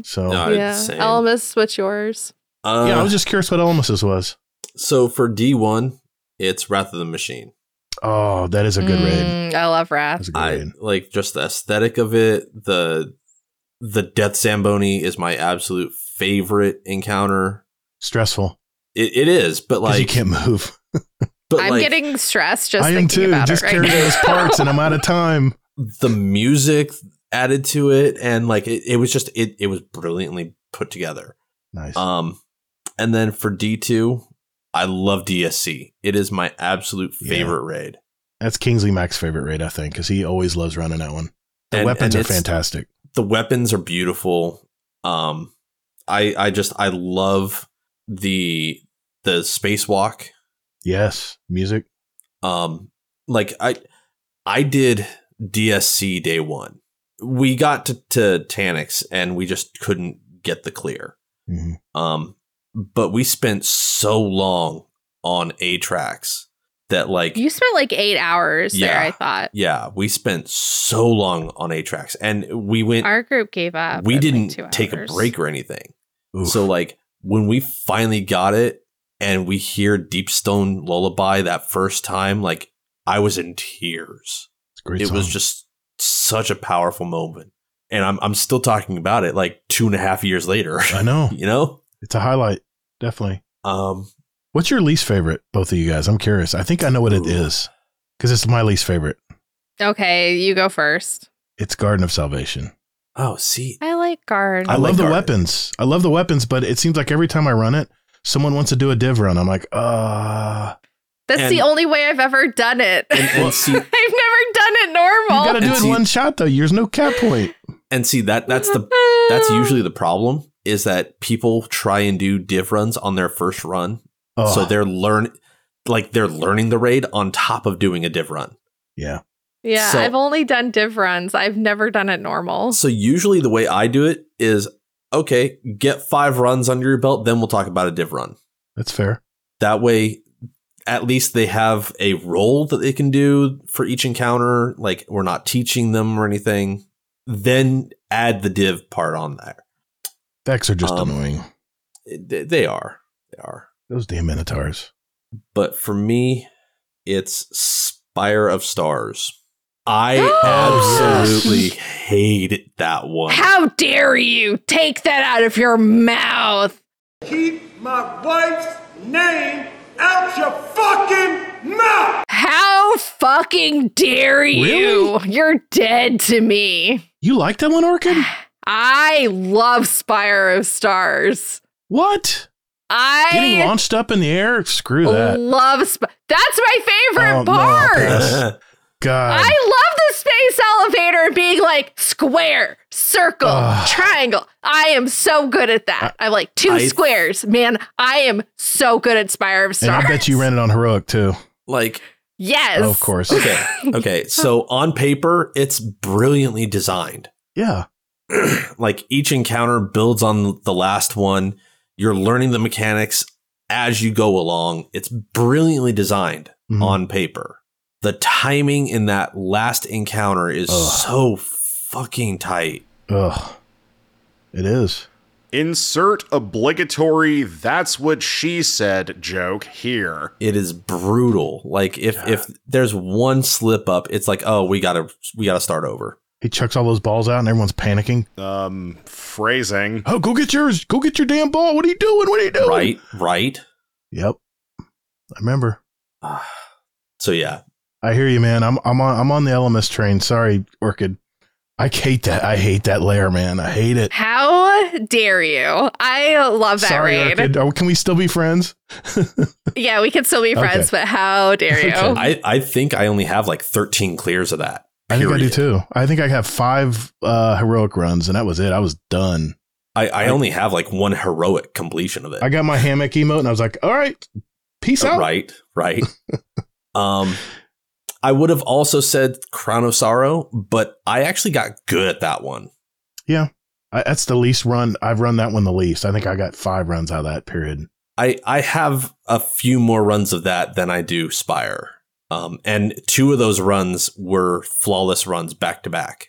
So No, yeah. it's. Ellimist, what's yours? Uh, yeah, I was just curious what Ellimist's was. so for D one, it's Wrath of the Machine. Oh, that is a good raid. Mm, I love Wrath. That's a good I raid. like just the aesthetic of it. The the Death Zamboni is my absolute favorite encounter. Stressful It, it is, but like you can't move. but I'm like getting stressed just I am too. about Just it right carrying now. those parts, and I'm out of time. the music added to it, and like it, it was just it it was brilliantly put together. Nice. Um, and then for D two, I love DSC. It is my absolute Yeah. favorite raid. That's Kingsley Mac's favorite raid, I think, because he always loves running that one. The And- weapons and are fantastic. the weapons are beautiful. Um, I I just I love the the spacewalk. Yes, music. Um, like I I did DSC day one. We got to to Taniks and we just couldn't get the clear. Mhm. Um, but we spent so long on Atraks that like You spent like eight hours there, I thought. yeah, we spent so long on Atraks and we went. Our group gave up. we didn't two take hours. a break or anything. Oof. So like when we finally got it and we hear Deep Stone Lullaby that first time, like I was in tears. It's a great. it was just such a powerful moment. And I'm I'm still talking about it like two and a half years later. I know. you know? It's a highlight. Definitely. Um What's your least favorite, both of you guys? I'm curious. I think I know what it Ooh. is because it's my least favorite. Okay, you go first. It's Garden of Salvation. oh see I like guard. I, I love like the Garden. weapons. I love the weapons, but it seems like every time I run it, someone wants to do a div run. I'm like, uh, That's And- the only way I've ever done it. And, and see, I've never done it normal. You normal. got to do And it see- one shot though. There's no cap point. and see that that's the that's usually the problem is that people try and do div runs on their first run, Oh, so they're learn like they're learning the raid on top of doing a div run. yeah. Yeah, So- I've only done div runs. I've never done it normal. So usually the way I do it is okay, get five runs under your belt, then we'll talk about a div run. That's fair. That way, at least they have a role that they can do for each encounter. Like we're not teaching them or anything. Then add the div part on there. Vex are just Um, annoying. They, they are. They are. Those damn minotaurs. But for me, it's Spire of Stars. I Oh, absolutely hated that one. How dare you take that out of your mouth? Keep my wife's name out your fucking mouth! How fucking dare you? You're dead to me. You like that one, Orchid? I love Spire of Stars. What? I Getting launched up in the air? Screw that. love Sp- That's my favorite Oh, no, part. pass. God. I love the space elevator being like square, circle, Ugh. triangle. I am so good at that. I'm like two I- squares. Man, I am so good at Spire of Stars. and I bet you ran it on heroic too. like Yes. Oh, of course. Okay. Okay. So on paper, it's brilliantly designed. Yeah. like each encounter builds on the last one. You're learning the mechanics as you go along. It's brilliantly designed Mhm. on paper. The timing in that last encounter is Ugh. so fucking tight. Ugh. It is. Insert obligatory that's what she said joke here. It is brutal. Like if if there's one slip up, it's like, oh, we gotta we gotta start over. He chucks all those balls out and everyone's panicking. Um, phrasing. Oh, go get yours. Go get your damn ball. What are you doing? What are you doing? Right, right. Yep. I remember. So yeah, I hear you, man. I'm I'm on I'm on the Ellimist train. Sorry, Orchid. I hate that. I hate that layer, man. I hate it. How dare you? I love that Sorry, raid. Orchid. Oh, can we still be friends? Yeah, we can still be friends, Okay. but how dare you? Okay. I I think I only have like 13 clears of that. I think I do too. I think I have five uh, heroic runs, and that was it. I was done. I, I only have like one heroic completion of it. I got my hammock emote, and I was like, "All right, peace out." Right, right. um, I would have also said Crown of Sorrow, but I actually got good at that one. Yeah. I, that's the least run I've run that one the least. I think I got five runs out of that period. I I have a few more runs of that than I do Spire. Um, and two of those runs were flawless runs back to back.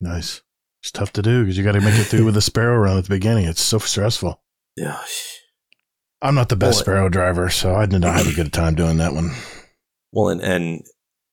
Nice. It's tough to do because you got to make it through with a sparrow run at the beginning. It's so stressful. Yeah. I'm not the best Boy. sparrow driver, so I did not have a good time doing that one. Well, and and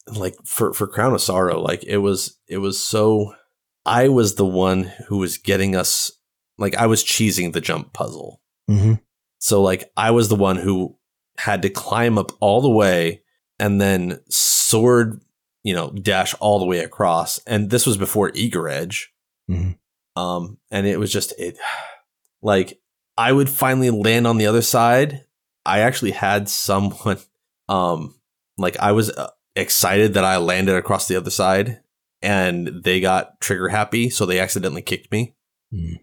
like for for Crown of Sorrow, like it was it was so. I was the one who was getting us like I was cheesing the jump puzzle. hmm So like I was the one who had to climb up all the way and then sword, you know, dash all the way across. And this was before Eager Edge. Mhm. Um, and it was just it like I would finally land on the other side. I actually had someone um like I was uh, excited that I landed across the other side and they got trigger happy, so they accidentally kicked me. Hmm.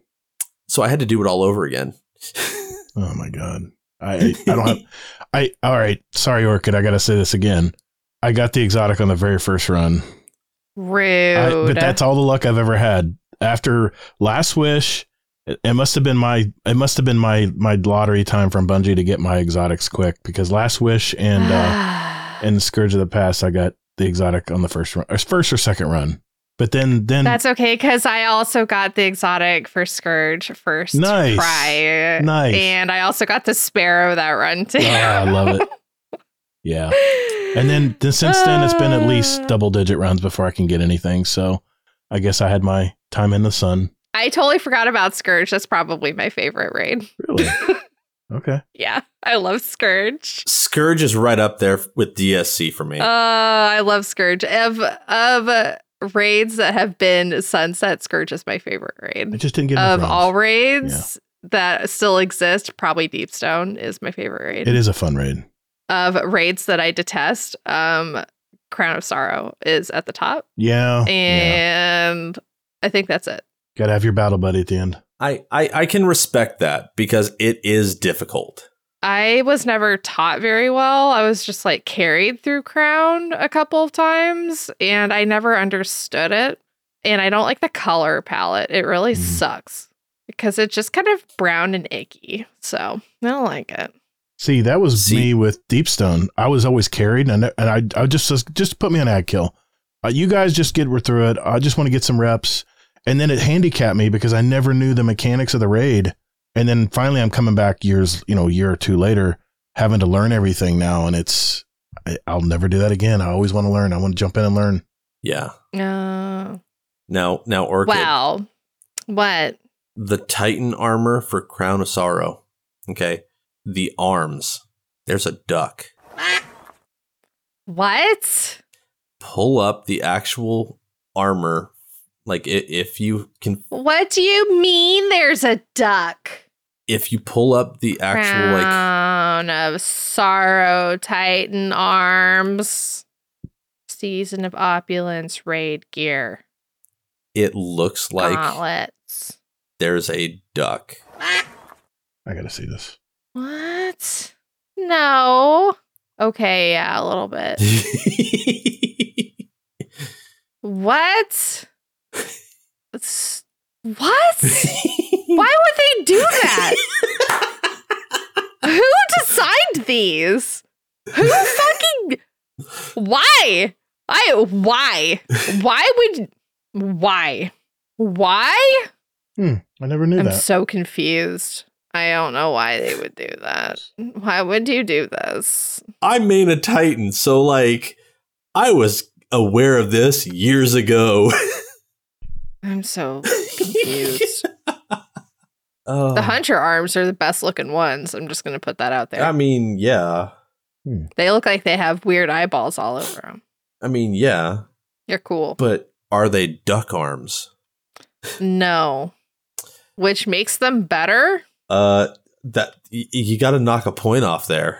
So I had to do it all over again. Oh my god. I I don't have. I all right. Sorry, Orchid. I got to say this again. I got the exotic on the very first run. Rude. I, but that's all the luck I've ever had. After Last Wish, it, it must have been my it must have been my my lottery time from Bungie to get my exotics quick because Last Wish and uh, and Scourge of the Past I got the exotic on the first run, or first or second run. But then then That's okay because I also got the exotic for Scourge first Nice. try. Nice. And I also got the Sparrow that run too. oh, I love it. Yeah. And then, then since then, it's been at least Uh, double digit runs before I can get anything. So I guess I had my time in the sun. I totally forgot about Scourge. That's probably my favorite raid. Really? okay. Yeah, I love Scourge. Scourge is right up there with DSC for me. Uh, I love Scourge. Of of uh, raids that have been Sunset, Scourge is my favorite raid. I raid. just didn't get Of runs. all raids that still exist, probably Deepstone is my favorite raid. It is a fun raid. of raids that I detest, um, Crown of Sorrow is at the top, Yeah. yeah. and I think that's it. Gotta have your battle buddy at the end. I, I I can respect that because it is difficult. I was never taught very well. I was just like carried through Crown a couple of times, and I never understood it. And I don't like the color palette. It really Mhm. sucks because it's just kind of brown and icky. So I don't like it. See, that was See- me with Deepstone. I was always carried, and and I I just just put me on ad kill. Uh, you guys just get through it. I just want to get some reps, and then it handicapped me because I never knew the mechanics of the raid. And then finally, I'm coming back years, you know, a year or two later, having to learn everything now, and it's I, I'll never do that again. I always want to learn. I want to jump in and learn. Yeah. Uh, Now now Orchid, wow. What? the Titan armor for Crown of Sorrow. Okay. The arms. There's a duck. What? Pull up the actual armor. Like if you can What do you mean there's a duck? if you pull up the actual like Crown of Sorrow, Titan Arms, Season of Opulence, Raid Gear, it looks like Gauntlets. there's a duck. I gotta see this. What? No. Okay, yeah, a little bit. What? It's- what? Why would they do that? Who designed these? Who fucking why? I why? Why would why? Why? Hmm, I never knew I'm that. so confused. I don't know why they would do that. Why would you do this? I main a Titan, so like I was aware of this years ago. I'm so confused. Oh. the hunter arms are the best looking ones. I'm just gonna put that out there. I mean, yeah. they look like they have weird eyeballs all over them. I mean, yeah. You're cool. But are they duck arms? No. Which makes them better? Uh that y- you got to knock a point off there.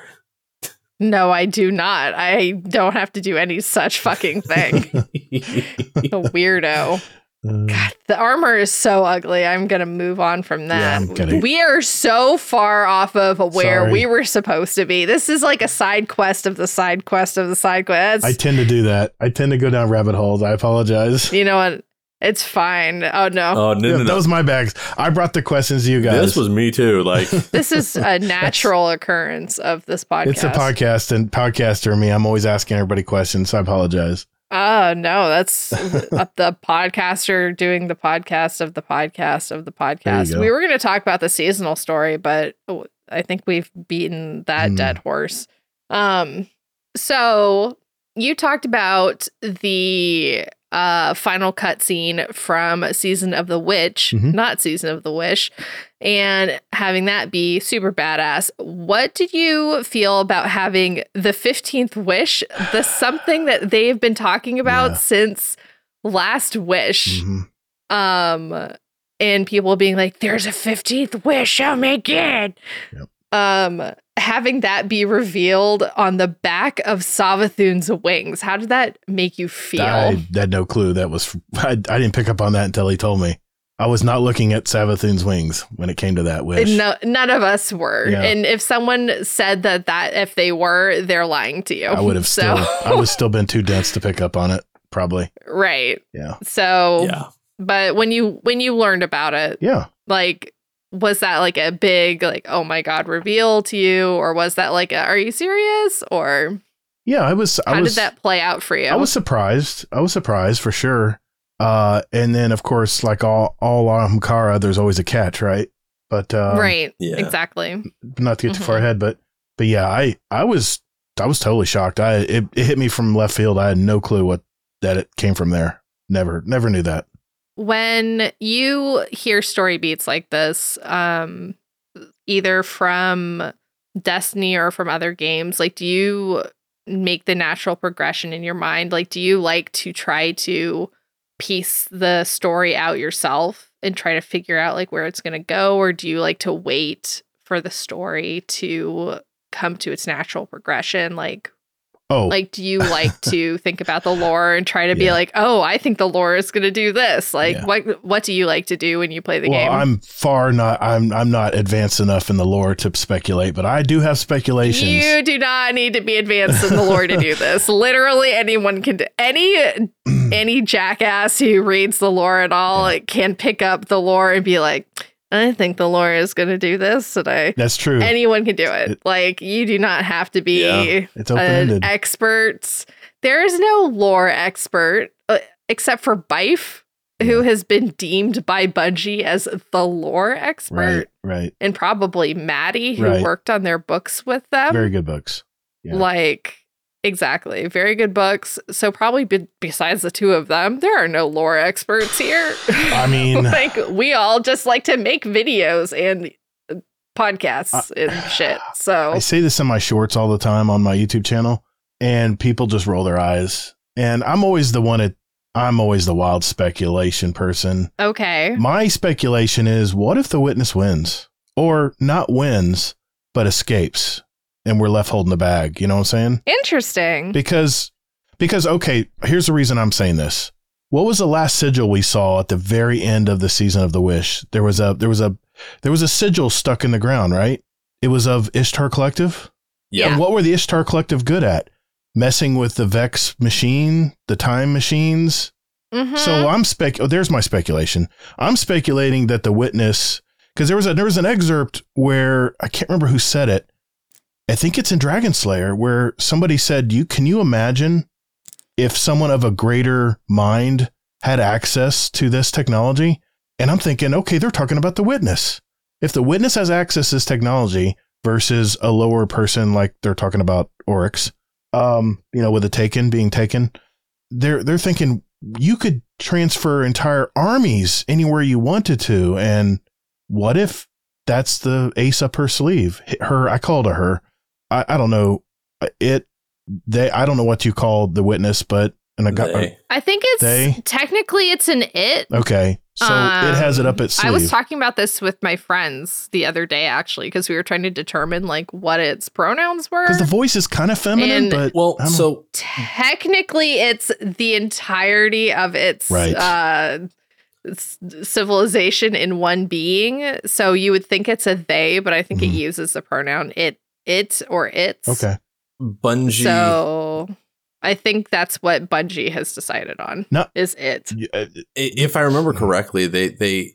No, I do not. I don't have to do any such fucking thing. a weirdo. Uh, God, the armor is so ugly. I'm gonna move on from Yeah, that. I'm kidding. we are so far off of where Sorry. we were supposed to be. This is like a side quest of the side quest of the side quest. I tend to do that. I tend to go down rabbit holes. I apologize. you know what? It's fine. Oh no. oh no, Yeah, no, no. Those my bags. I brought the questions to you guys. This was me too. Like this is a natural occurrence of this podcast. It's a podcast and podcaster me. I'm always asking everybody questions. So I apologize. Oh no, that's the podcaster doing the podcast of the podcast of the podcast. We were going to talk about the seasonal story, but I think we've beaten that Hmm. dead horse. Um, so you talked about the uh final cutscene from season of the witch Mhm. not season of the wish and having that be super badass what did you feel about having the 15th wish the something that they've been talking about Yeah. since last wish Mhm. um and people being like there's a 15th wish oh my god Yep. um having that be revealed on the back of Savathun's wings how did that make you feel I had no clue that was. I, I didn't pick up on that until he told me. I was not looking at Savathun's wings when it came to that wish. no, none of us were Yeah. and if someone said that that if they were they're lying to you I would have so still. I would still been too dense to pick up on it. Probably. right Yeah. so yeah. but when you when you learned about it Yeah. like was that like a big like oh my god reveal to you or was that like a, are you serious or Yeah. I was. how I was. did that play out for you I was surprised. I was surprised for sure. Uh, and then of course, like all all Ahamkara, there's always a catch, right? But um, right Yeah. exactly not to get too far Mhm. ahead, but but yeah, I I was I was totally shocked. I it, it hit me from left field. I had no clue what that it came from there. Never never knew that. when you hear story beats like this um either from destiny or from other games like do you make the natural progression in your mind like do you like to try to piece the story out yourself and try to figure out like where it's going to go or do you like to wait for the story to come to its natural progression? Like, Oh, like do you like to think about the lore and try to be like, oh, I think the lore is going to do this? Like, Yeah. what what do you like to do when you play the well, game? I'm far not. I'm I'm not advanced enough in the lore to speculate, but I do have speculations. You do not need to be advanced in the lore to do this. Literally, anyone can do any any jackass who reads the lore at all can pick up the lore and be like, I think the lore is going to do this today. That's true. Anyone can do it. It- like you do not have to be Yeah. it's an expert. There is no lore expert uh, except for Byf, who has been deemed by Bungie as the lore expert, Right, right. and probably Maddie, who Right. worked on their books with them. Very good books. Yeah. Like, exactly. Very good books. So, probably be- besides the two of them, there are no lore experts here. I mean, like, we all just like to make videos and uh, podcasts and shit. So, I say this in my shorts all the time on my YouTube channel, and people just roll their eyes. And I'm always the one at I'm always the wild speculation person. okay. My speculation is what if the witness wins? Or not wins, but escapes and we're left holding the bag. You know what I'm saying? Interesting. Because because okay, here's the reason I'm saying this. What was the last sigil we saw at the very end of the season of the Wish? There was a there was a there was a sigil stuck in the ground, right? It was of Ishtar Collective. Yeah. And what were the Ishtar Collective good at? Messing with the Vex machine, the time machines. Mhm. So I'm spec. Oh, there's my speculation. I'm speculating that the witness, because there was a there was an excerpt where I can't remember who said it. I think it's in Dragon Slayer where somebody said, "You can you imagine if someone of a greater mind had access to this technology?" And I'm thinking, okay, they're talking about the witness. If the witness has access to this technology versus a lower person, like they're talking about Oryx, um, you know, with a taken being taken, they're they're thinking you could transfer entire armies anywhere you wanted to. And what if that's the ace up her sleeve? Her, I called her her. I, I don't know it. They, I don't know what you call the witness, but and I got They- I think it's They- technically it's an it. okay. So it has it up Um, its sleeve. I was talking about this with my friends the other day, actually, because we were trying to determine like what its pronouns were. because the voice is kind of feminine, And- but Well, so Technically, it's the entirety of its Right. uh, civilization in one being. So you would think it's a they, but I think it Mhm. uses the pronoun it, it, or its. okay. Bungie. So I think that's what Bungie has decided on. No. is it? Y- uh, i- if I remember correctly, they they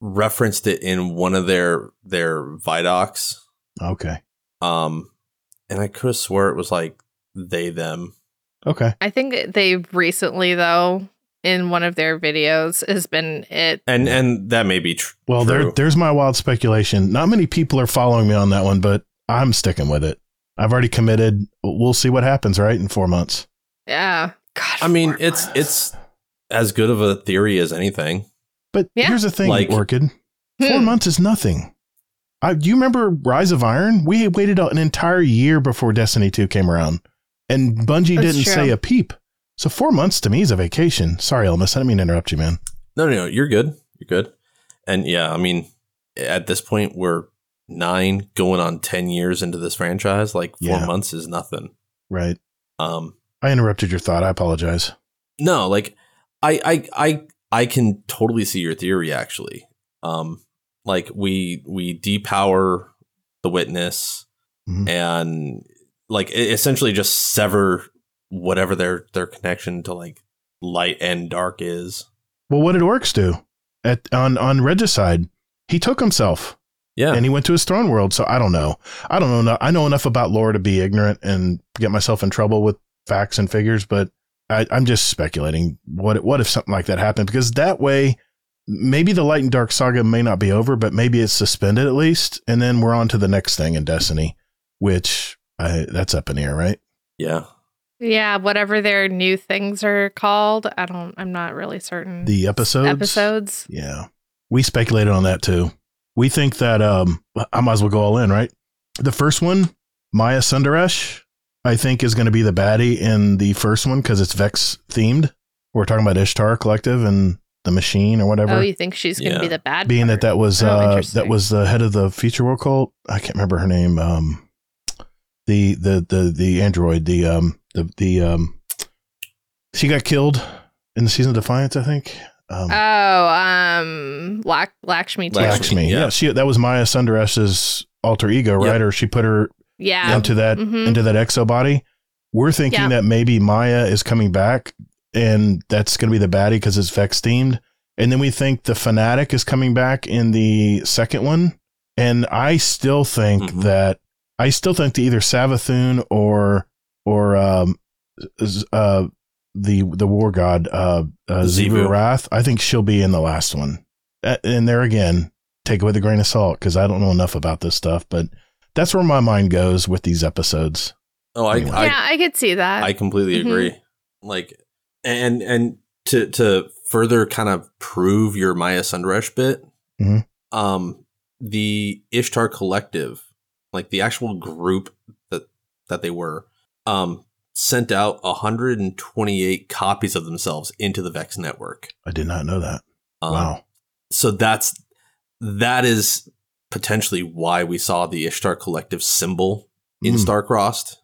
referenced it in one of their their Vidocs. Okay. Um, and I could have swore it was like they them. Okay. I think they recently, though, in one of their videos, has been it. And and that may be tr- Well, true. there, there's my wild speculation. Not many people are following me on that one, but I'm sticking with it. I've already committed. We'll see what happens, right? In four months. Yeah. God. I mean, four it's months. it's as good of a theory as anything. But Yeah. here's the thing, Like- Orchid. Four Hmm. months is nothing. I, do you remember Rise of Iron? We waited an entire year before Destiny 2 came around, and Bungie That's didn't true. say a peep. So four months to me is a vacation. Sorry, Ellimist. I didn't mean to interrupt you, man. No, no, no, you're good. You're good. And yeah, I mean, at this point, we're nine going on ten years into this franchise. Like four Yeah. months is nothing. Right. Um, I interrupted your thought. I apologize. no, like I, I, I, I can totally see your theory. Actually, um, like we we depower the witness Mhm. and like essentially just sever whatever their their connection to like light and dark is. Well, what did Oryx do at on on Regicide? He took himself. Yeah, and he went to his throne world. So I don't know. I don't know. I know enough about lore to be ignorant and get myself in trouble with facts and figures, but I, I'm just speculating. What what if something like that happened? Because that way, maybe the light and dark saga may not be over, but maybe it's suspended at least, and then we're on to the next thing in Destiny, which I, that's up in the air, right? yeah. Yeah, whatever their new things are called. I don't. I'm not really certain. The episodes. episodes. Yeah. We speculated on that too. We think that um I might as well go all in, right? The first one, Maya Sundaresh, I think is going to be the baddie in the first one because it's Vex themed. We're talking about Ishtar Collective and the machine or whatever. Oh, you think she's going to be the bad? Being that part. that was Oh, uh that was the head of the Future War cult. I can't remember her name. Um the the the the android, the um the the um she got killed in the season of Defiance, I think. Um, Oh, um, Lak- Lakshmi. too. Lakshmi. Lakshmi. yeah. Yeah. she that was Maya Sundaresh's alter ego, right? Yep. Or she put her Yeah. into that Mhm. into that exo body. We're thinking Yeah. that maybe Maya is coming back, and that's going to be the baddie because it's Vex themed. And then we think the fanatic is coming back in the second one. And I still think Mhm. that I still think that either Savathun or or um uh the the war god uh, uh Xivu. Xivu Arath, I think she'll be in the last one. Uh, And there again, take it with a grain of salt because I don't know enough about this stuff, but that's where my mind goes with these episodes. Oh, I, Anyway. I yeah, I could see that. I completely Mhm. agree. Like, and and to to further kind of prove your Maya Sundaresh bit, Mhm. um, the Ishtar Collective, like the actual group that that they were, um, sent out 128 copies of themselves into the Vex network. I did not know that. Um, wow. So that's that is potentially why we saw the Ishtar Collective symbol in Mm. Starcrossed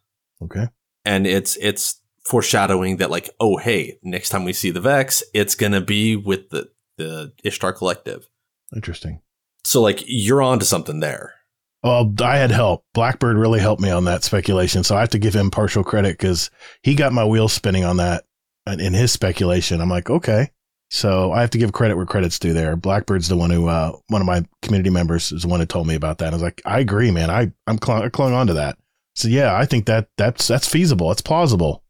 Okay. and it's it's foreshadowing that like oh hey next time we see the vex it's gonna be with the the ishtar collective Interesting. so like you're on to something there Well, I had help. Blackbird really helped me on that speculation, so I have to give him partial credit because he got my wheels spinning on that in his speculation. I'm like, okay. So I have to give credit where credit's due there. Blackbird's the one who, uh, one of my community members is the one who told me about that. I was like, I agree, man. I, I'm cl- clung on to that. So yeah, I think that that's, that's feasible. It's plausible.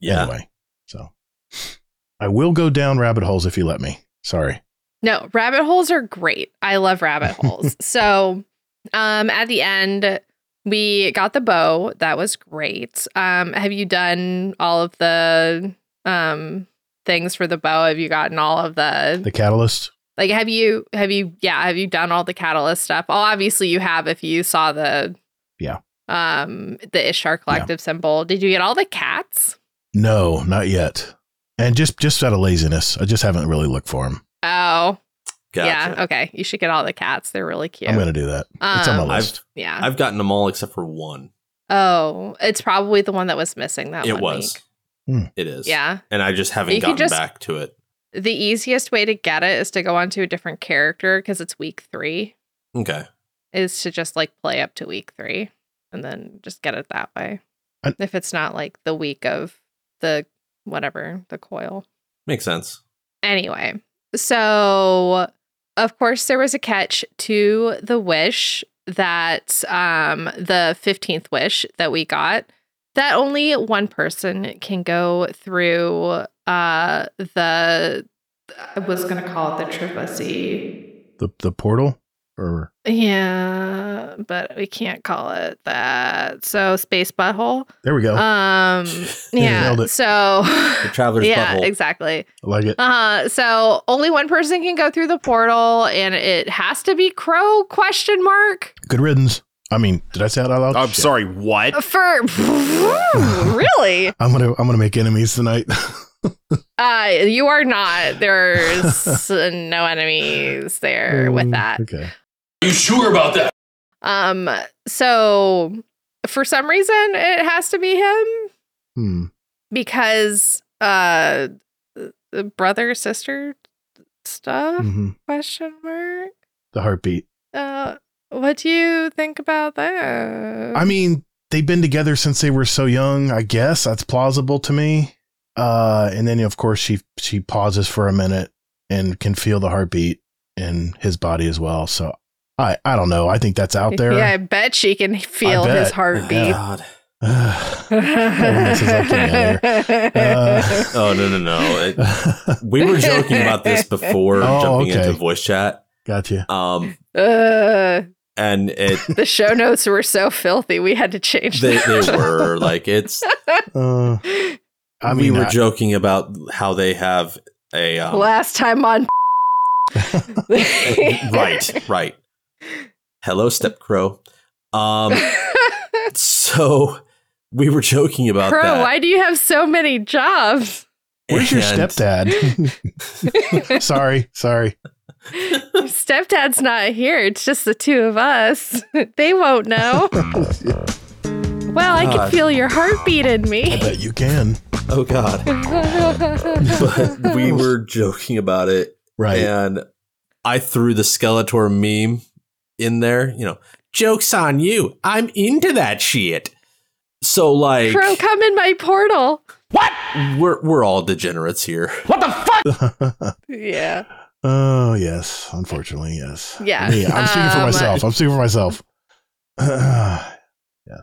yeah Anyway, so I will go down rabbit holes if you let me. Sorry. No, rabbit holes are great. I love rabbit holes. So, um, at the end, we got the bow. That was great. Um, have you done all of the um things for the bow? Have you gotten all of the The catalyst. like? Have you have you yeah? Have you done all the catalyst stuff? Oh, obviously you have. If you saw the Yeah. um the Ishtar Collective symbol, did you get all the cats? No, not yet. And just, just out of laziness, I just haven't really looked for them. Oh, gotcha. yeah. Okay, you should get all the cats. They're really cute. I'm going to do that. it's on my Um, list. yeah. i've gotten them all except for one Oh, it's probably the one that was missing that it one was Hmm. it is. Yeah. and i just haven't You gotten just- back to it The easiest way to get it is to go onto a different character because it's week three, okay is to just like play up to week three and then just get it that way. And- if it's not like the week of the whatever, the coil. makes sense Anyway, so of course there was a catch to the wish that um the 15th wish that we got that only one person can go through uh the I was going to call it the Trivacy. The, the portal or Yeah, but we can't call it that. So space butthole. there we go. Um yeah. Nailed it. So the traveler's Yeah, butthole exactly. I like it. Uh, so only one person can go through the portal, and it has to be Crow? Question mark Good riddance. I mean, did I say that out loud? I'm Shit. sorry, what? for really. I'm gonna I'm gonna make enemies tonight. Uh, you are not. There's no enemies there with that. Okay. You sure about that? Um, so for some reason, it has to be him Hmm. because uh, the brother sister stuff? hmm Question mark. The heartbeat. Uh, what do you think about that? I mean, they've been together since they were so young. I guess that's plausible to me. Uh, and then of course she she pauses for a minute and can feel the heartbeat in his body as well. So I I don't know. I think that's out there. Yeah, I bet she can feel bet. his heartbeat. God. this is like Uh, oh no no no It- we were joking about this before Oh, jumping okay. into voice chat gotcha. um Uh, and it the show notes were so filthy, we had to change they, them. they were like it's Uh, I we mean, were I- joking about how they have a um, Last time on. right right hello step crow um so we were joking about Bro, that why do you have so many jobs? where's your and- stepdad? sorry, sorry. Stepdad's not here. It's just the two of us. they won't know. Well, I can feel your heartbeat in me. I bet you can. Oh God. but we were joking about it, Right. and I threw the Skeletor meme in there. You know, jokes on you. I'm into that shit. So like, Crow, come in my portal. What? We're we're all degenerates here. What the fuck? yeah. oh yes. Unfortunately, yes. Yeah. Me, I'm speaking for Um, myself. I'm speaking for myself. Yeah.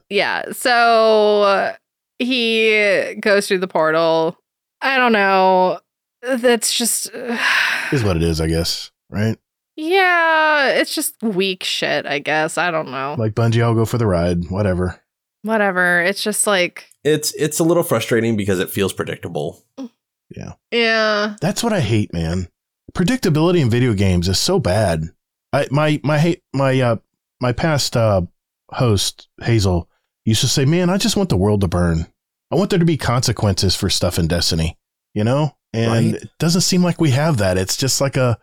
Yeah. So uh, he goes through the portal. I don't know. That's just. is what it is, I guess. Right? Yeah. It's just weak shit, I guess. I don't know. Like Bungie, I'll go for the ride. Whatever. Whatever. It's just like. It's it's a little frustrating because it feels predictable. Yeah. Yeah. That's what I hate, man. Predictability in video games is so bad. I my my hate my uh my past uh host Hazel used to say, "Man, I just want the world to burn. I want there to be consequences for stuff in Destiny." You know, and Right. it doesn't seem like we have that. It's just like a,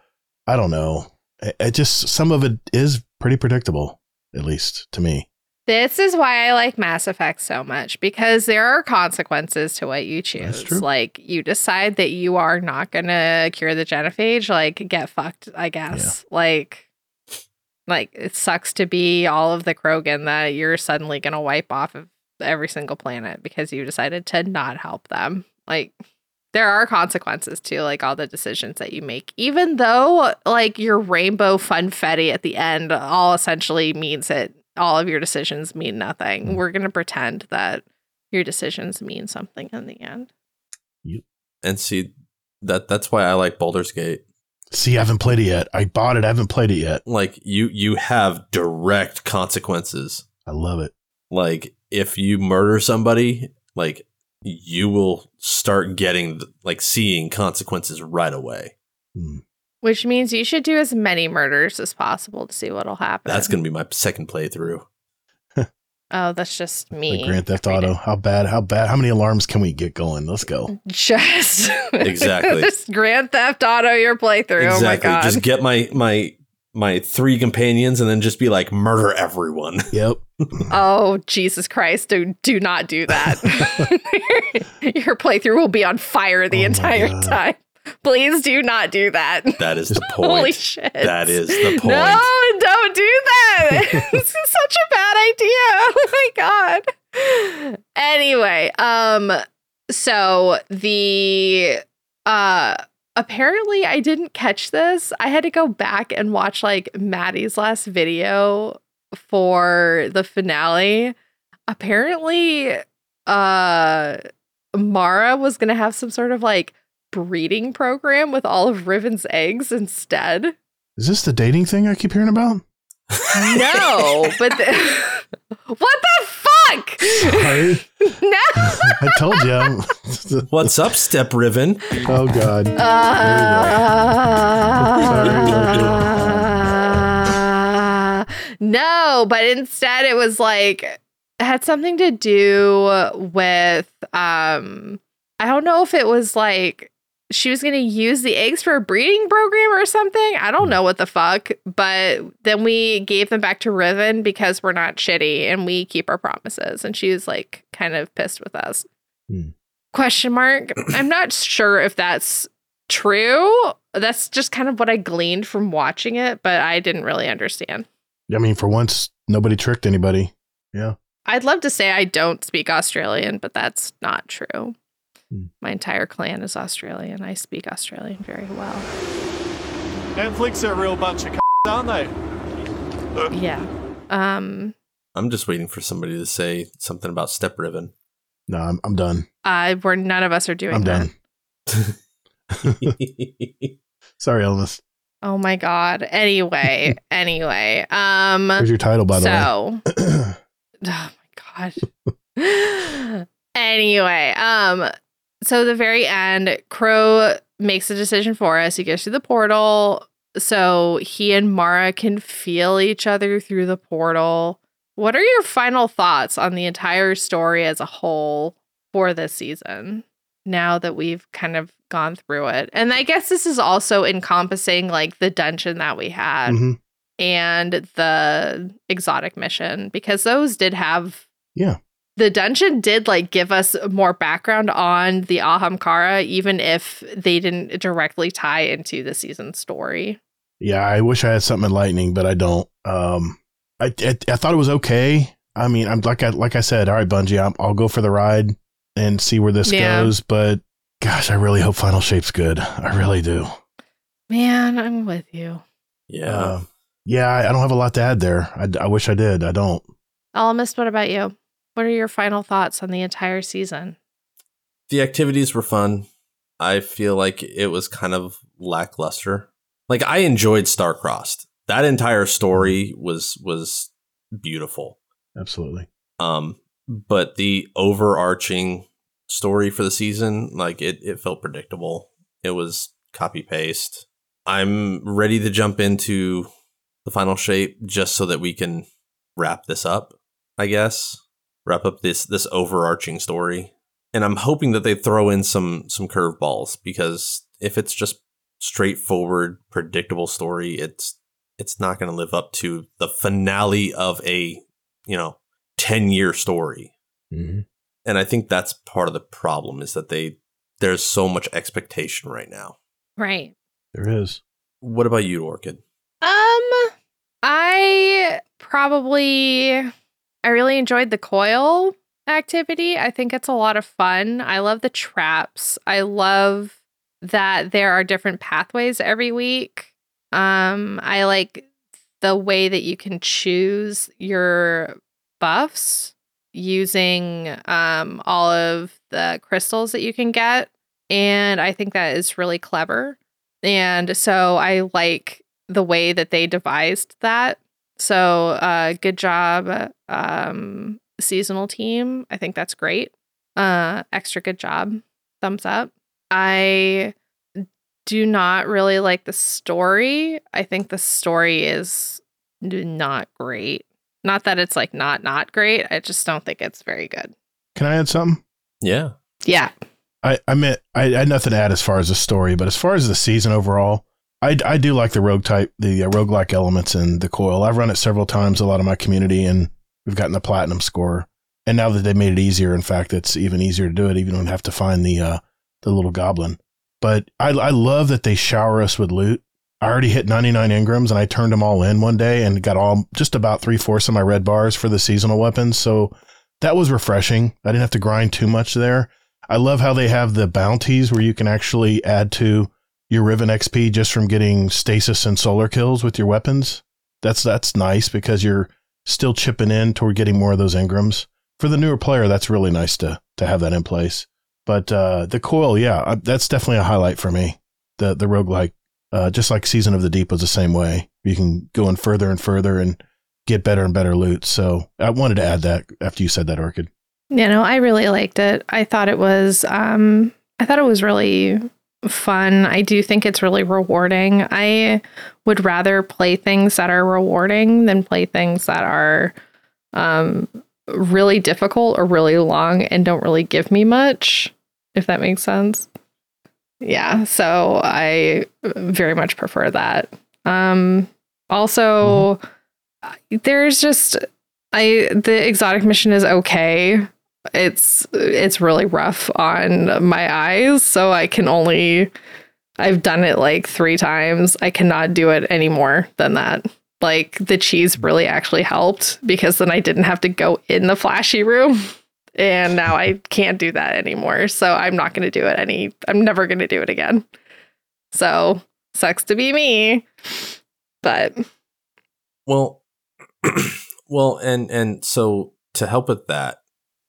I don't know. It, just some of it is pretty predictable, at least to me. This is why I like Mass Effect so much because there are consequences to what you choose. Like you decide that you are not gonna cure the genophage, like get fucked, I guess. Like like it sucks to be all of the Krogan that you're suddenly gonna wipe off of every single planet because you decided to not help them. Like there are consequences to like all the decisions that you make even though like your rainbow funfetti at the end all essentially means that all of your decisions mean nothing Mm. we're going to pretend that your decisions mean something in the end And see that that's why I like Baldur's Gate. See, I haven't played it yet. I bought it. I haven't played it yet. Like you you have direct consequences. I love it. Like if you murder somebody, like you will start getting like seeing consequences right away. Hmm. which means you should do as many murders as possible to see what'll happen That's going to be my second playthrough. oh that's just me Like Grand Theft. Auto. How bad? How bad? How many alarms can we get going? Let's go. just Exactly. just grand theft auto your playthrough exactly. oh my god Just get my my my three companions and then just be like murder everyone. Yep. Oh Jesus Christ! Do do not do that. Your playthrough will be on fire the Oh entire time. Please do not do that. That is the point. Holy shit! That is the point. No, don't do that. this is such a bad idea. Oh my god. Anyway, um, so the uh apparently I didn't catch this. I had to go back and watch like Maddie's last video for the finale. Apparently, uh Mara was gonna have some sort of like breeding program with all of Riven's eggs instead. Is this the dating thing I keep hearing about? No, but the- what the fuck? Sorry. No. I told you. What's up, Step Riven? oh God. Uh, no, but instead it was like it had something to do with um I don't know if it was like she was going to use the eggs for a breeding program or something. I don't know what the fuck, but then we gave them back to Riven because we're not shitty and we keep our promises and she was like kind of pissed with us. Hmm. Question mark. I'm not sure if that's true. That's just kind of what I gleaned from watching it, but I didn't really understand. I mean, for once, nobody tricked anybody. Yeah. I'd love to say I don't speak Australian, but that's not true. Hmm. My entire clan is Australian. I speak Australian very well. Netflix are a real bunch of c- aren't they? Yeah. Um I'm just waiting for somebody to say something about Step Riven. No, I'm, I'm done. uh we're none of us are doing I'm that. done. Sorry, Elvis. Oh my god. Anyway, anyway. Um Here's your title, by the so way. oh my god anyway um so the very end crow makes a decision for us he goes through the portal so he and mara can feel each other through the portal what are your final thoughts on the entire story as a whole for this season now that we've kind of gone through it and i guess this is also encompassing like the dungeon that we had Mhm. and the exotic mission because those did have Yeah. The dungeon did like give us more background on the Ahamkara, even if they didn't directly tie into the season story. Yeah, I wish I had something enlightening, but I don't. Um, I, I I thought it was okay. I mean, I'm like I like I said, all right, Bungie, I'm, I'll go for the ride and see where this Yeah. goes. But gosh, I really hope Final Shape's good. I really do. Man, I'm with you. Yeah. Uh, yeah, I, I don't have a lot to add there. I, I wish I did. I don't. Almost, what about you? What are your final thoughts on the entire season? the activities were fun. I feel like it was kind of lackluster. Like I enjoyed Starcrossed. That entire story was was beautiful. Absolutely. Um, but the overarching story for the season, like it, it felt predictable. It was copy paste. I'm ready to jump into the final shape just so that we can wrap this up. I guess wrap up this this overarching story, and I'm hoping that they throw in some some curveballs because if it's just straightforward, predictable story, it's it's not going to live up to the finale of a you know 10 year story Mm-hmm. and i think that's part of the problem is that they there's so much expectation right now Right. There is. what about you orchid Um, I probably I really enjoyed the coil activity. I think it's a lot of fun. I love the traps. I love that there are different pathways every week. Um, I like the way that you can choose your buffs using um all of the crystals that you can get. And I think that is really clever. And so I like the way that they devised that. So uh good job um seasonal team. I think that's great. Uh extra good job. Thumbs up. I do not really like the story. I think the story is not great. Not that it's like not not great. I just don't think it's very good. Can I add something? yeah Yeah. I, I meant I, I had nothing to add as far as the story, but as far as the season overall, I, I do like the rogue type, the uh, roguelike elements in the coil. I've run it several times, a lot of my community, and we've gotten the platinum score. And now that they made it easier, in fact, it's even easier to do it. Even don't have to find the uh, the little goblin. But I, I love that they shower us with loot. I already hit 99 Engrams and I turned them all in one day and got all just about three fourths of my red bars for the seasonal weapons. So that was refreshing. I didn't have to grind too much there. I love how they have the bounties where you can actually add to your Riven XP just from getting stasis and solar kills with your weapons. That's that's nice because you're still chipping in toward getting more of those Engrams. For the newer player, that's really nice to to have that in place. But uh, the coil, yeah, uh, that's definitely a highlight for me. The the roguelike, uh, just like Season of the Deep was the same way. You can go in further and further and get better and better loot. So I wanted to add that after you said that, Orchid. You know, I really liked it. I thought it was um I thought it was really fun. I do think it's really rewarding. I would rather play things that are rewarding than play things that are um really difficult or really long and don't really give me much, if that makes sense. Yeah, so I very much prefer that. Um also there's just I the exotic mission is okay. It's it's really rough on my eyes, so I can only I've done it like 3 times. I cannot do it any more than that. Like the cheese really actually helped because then I didn't have to go in the flashy room. And now I can't do that anymore. So I'm not going to do it any I'm never going to do it again. So, sucks to be me. But well well and and so to help with that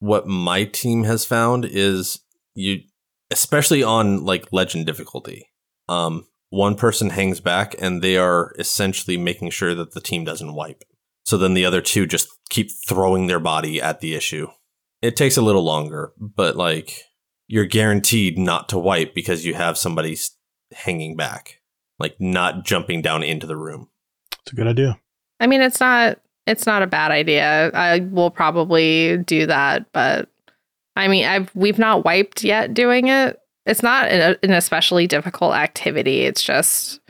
what my team has found is you especially on like legend difficulty um one person hangs back and they are essentially making sure that the team doesn't wipe. So then the other two just keep throwing their body at the issue. It takes a little longer but like you're guaranteed not to wipe because you have somebody hanging back like not jumping down into the room. It's a good idea. I mean, it's not it's not a bad idea. I will probably do that, but I mean, I've we've not wiped yet doing it. It's not an, an especially difficult activity. It's just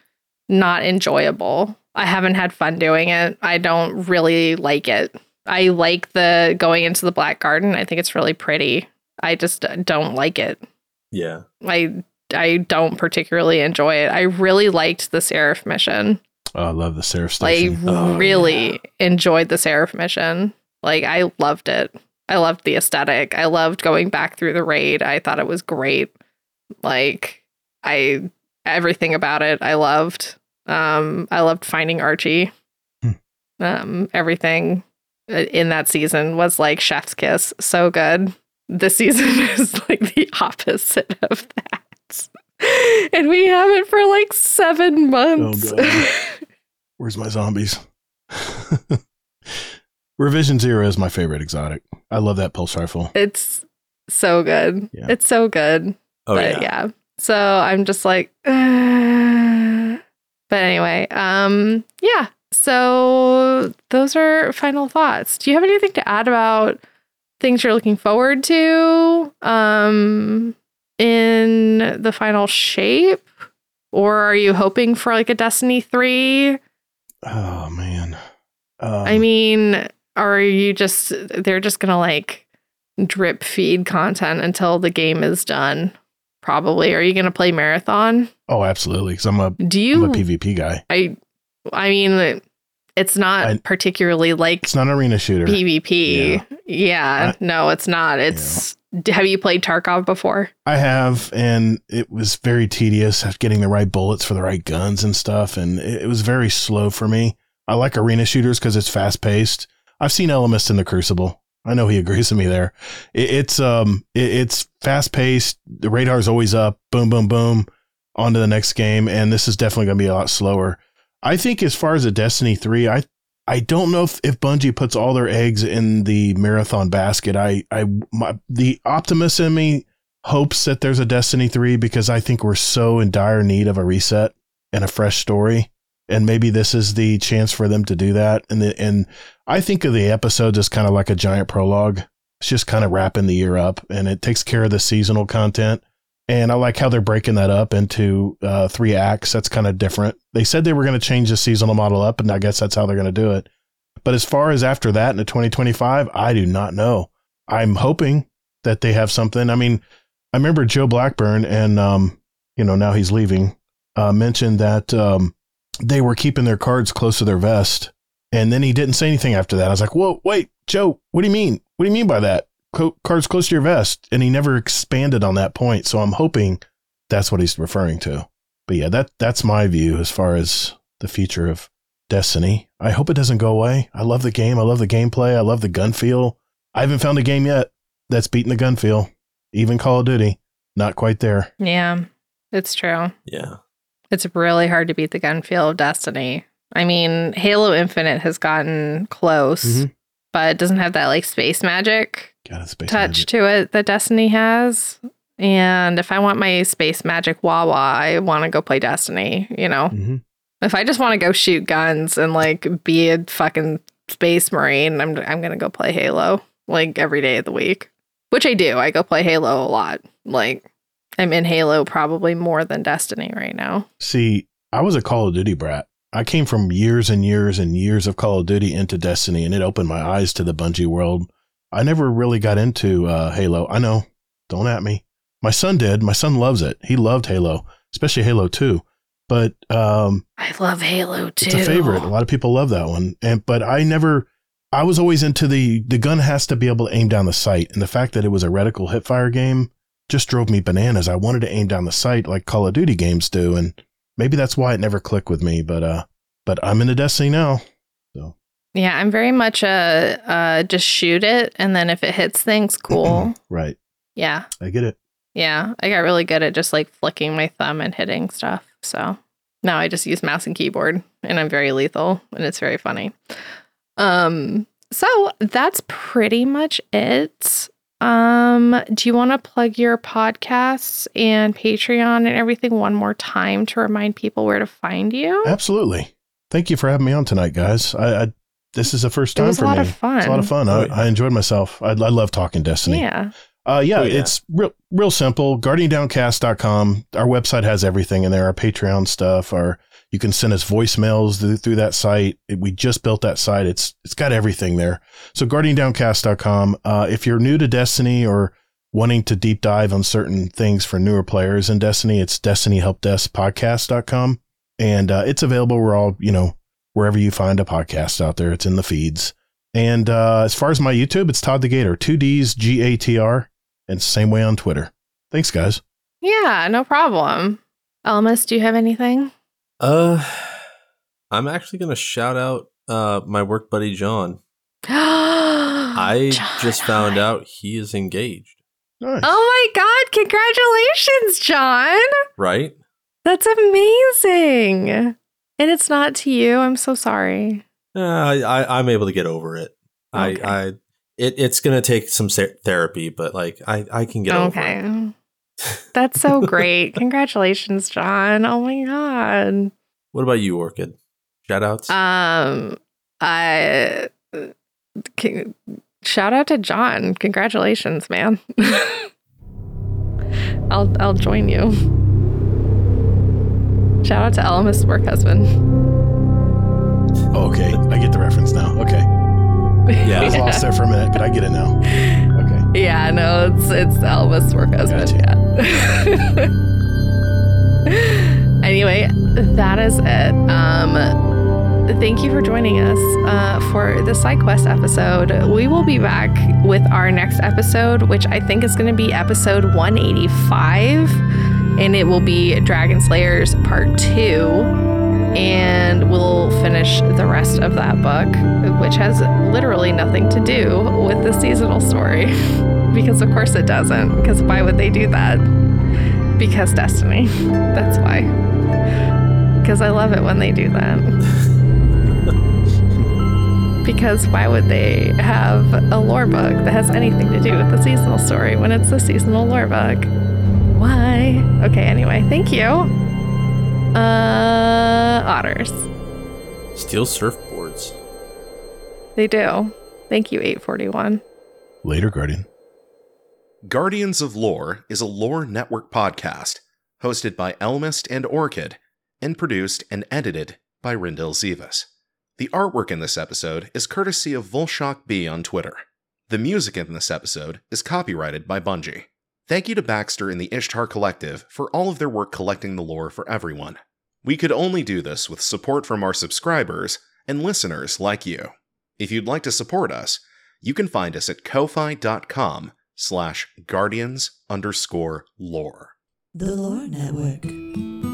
not enjoyable. I haven't had fun doing it. I don't really like it. I like the going into the Black Garden. I think it's really pretty. I just don't like it. Yeah. I I don't particularly enjoy it. I really liked the Seraph mission. Oh, I love the Seraph stuff. I Oh, really enjoyed the Seraph mission. Like I loved it. I loved the aesthetic. I loved going back through the raid. I thought it was great. Like I everything about it I loved. Um I loved finding Archie. Hmm. Um everything in that season was like chef's kiss. So good. This season is like the opposite of that. And we have it for like 7 months. God. Where's my zombies? Revision Zero is my favorite exotic. I love that pulse rifle. It's so good. Yeah. It's so good. Oh but yeah. yeah. So I'm just like, uh. but anyway, um, yeah. So those are final thoughts. Do you have anything to add about things you're looking forward to, um, in the final shape, or are you hoping for like a Destiny three? Oh man. Um, I mean, are you just they're just gonna like drip feed content until the game is done? Probably. Are you gonna play marathon? oh, absolutely. Because I'm a Do you I'm a PvP guy. I I mean, it's not I- particularly like It's not an arena shooter. PvP. Yeah, I- no, it's not. It's. Have you played Tarkov before? I have, and it was very tedious getting the right bullets for the right guns and stuff, and it, was very slow for me. I like arena shooters because it's fast paced. I've seen Ellimist in the Crucible. I know he agrees with me there. It, it's um, it, it's fast paced. The radar's always up. Boom, boom, boom. On to the next game, and this is definitely going to be a lot slower. I think as far as a Destiny three, I I don't know if, if Bungie puts all their eggs in the marathon basket. I I my, the optimist in me hopes that there's a Destiny 3 because I think we're so in dire need of a reset and a fresh story. And maybe this is the chance for them to do that. And the, and I think of the episodes as kind of like a giant prologue. It's just kind of wrapping the year up and it takes care of the seasonal content. And I like how they're breaking that up into uh, three acts. That's kind of different. They said they were going to change the seasonal model up, and I guess that's how they're going to do it. But as far as after that into 2025, I do not know. I'm hoping that they have something. I mean, I remember Joe Blackburn, and um, you know now he's leaving. Uh, mentioned that um, they were keeping their cards close to their vest, and then he didn't say anything after that. I was like, "Whoa, wait, Joe, what do you mean? What do you mean by that? Co- cards close to your vest?" And he never expanded on that point. So I'm hoping that's what he's referring to. But yeah, that that's my view as far as the future of Destiny. I hope it doesn't go away. I love the game. I love the gameplay. I love the gun feel. I haven't found a game yet that's beaten the gun feel. Even Call of Duty, not quite there. Yeah, it's true. Yeah. It's really hard to beat the gun feel of Destiny. I mean, Halo Infinite has gotten close, Mhm. but it doesn't have that like space magic Got a space touch magic. to it that Destiny has. And if I want my space magic Wawa, I want to go play Destiny, you know? Mhm. If I just want to go shoot guns and like be a fucking space marine, I'm I'm going to go play Halo like every day of the week. Which I do. I go play Halo a lot. Like I'm in Halo probably more than Destiny right now. See, I was a Call of Duty brat. I came from years and years and years of Call of Duty into Destiny, and it opened my eyes to the Bungie world. I never really got into uh, Halo. I know, don't at me. My son did. My son loves it. He loved Halo, especially Halo Two. But um, I love Halo too. it's a favorite. A lot of people love that one. And but I never. I was always into the the gun has to be able to aim down the sight, and the fact that it was a reticle hipfire game just drove me bananas. I wanted to aim down the sight like Call of Duty games do, and maybe that's why it never clicked with me. But uh, but I'm into Destiny now. Yeah, I'm very much a uh, just shoot it, and then if it hits things, cool. right, yeah, I get it. yeah. I got really good at just like flicking my thumb and hitting stuff. So now I just use mouse and keyboard, and I'm very lethal, and it's very funny. Um, so that's pretty much it. Um, do you want to plug your podcasts and Patreon and everything one more time to remind people where to find you? Absolutely. Thank you for having me on tonight, guys. I, I this is the first time It time was a for lot me. of fun. It's a lot of fun. Oh, I, yeah. I enjoyed myself. I, I love talking Destiny. Yeah. Uh, yeah, Oh, yeah. it's real, real simple. GuardianDownCast.com. Our website has everything in there. Our Patreon stuff. Our You can send us voicemails through, through that site. We just built that site. It's it's got everything there. So guardiandowncast.com. Uh, if you're new to Destiny or wanting to deep dive on certain things for newer players in Destiny, it's destinyhelpdeskpodcast.com. And uh, it's available where all, you know, wherever you find a podcast out there. It's in the feeds. And uh, as far as my YouTube, it's Todd the Gator, two D's G A T R, and same way on Twitter. Thanks, guys. Yeah, no problem. Ellimist, do you have anything? Uh, I'm actually gonna shout out uh my work buddy John. I just found out he is engaged. Nice. Oh my god, congratulations, John. Right? That's amazing. And it's not to you. I'm so sorry. Uh, I, I'm able to get over it. Okay. I I it, it's gonna take some therapy, but like I I can get over it. okay. That's so great. congratulations, John. Oh my god. What about you, Orchid? Shout outs? Um I c- shout out to John. Congratulations, man. I'll I'll join you. Shout out to Ellimist' work husband. Oh, okay. I get the reference now. Okay. Yeah, I was yeah. lost there for a minute, but I get it now. Okay. Yeah, no, it's it's Elvis' work husband. Yeah. anyway, that is it. Um thank you for joining us uh, for the side quest episode. We will be back with our next episode, which I think is going to be episode 185, and it will be Dragon Slayers Part Two. And we'll finish the rest of that book, which has literally nothing to do with the seasonal story. because, of course, it doesn't. Because why would they do that? Because Destiny. That's why. Because I love it when they do that. because why would they have a lore book that has anything to do with the seasonal story when it's the seasonal lore book? Why? Okay, anyway, thank you. Uh, otters. Steel surfboards. They do. Thank you, 841. Later, Guardian. Guardians of Lore is a lore network podcast hosted by Ellimist and Orchid and produced and edited by Rindel Zivas. The artwork in this episode is courtesy of Volshock B on Twitter. The music in this episode is copyrighted by Bungie. Thank you to Baxter and the Ishtar Collective for all of their work collecting the lore for everyone. We could only do this with support from our subscribers and listeners like you. If you'd like to support us, you can find us at ko-fi.com slash guardians underscore lore. The Lore Network.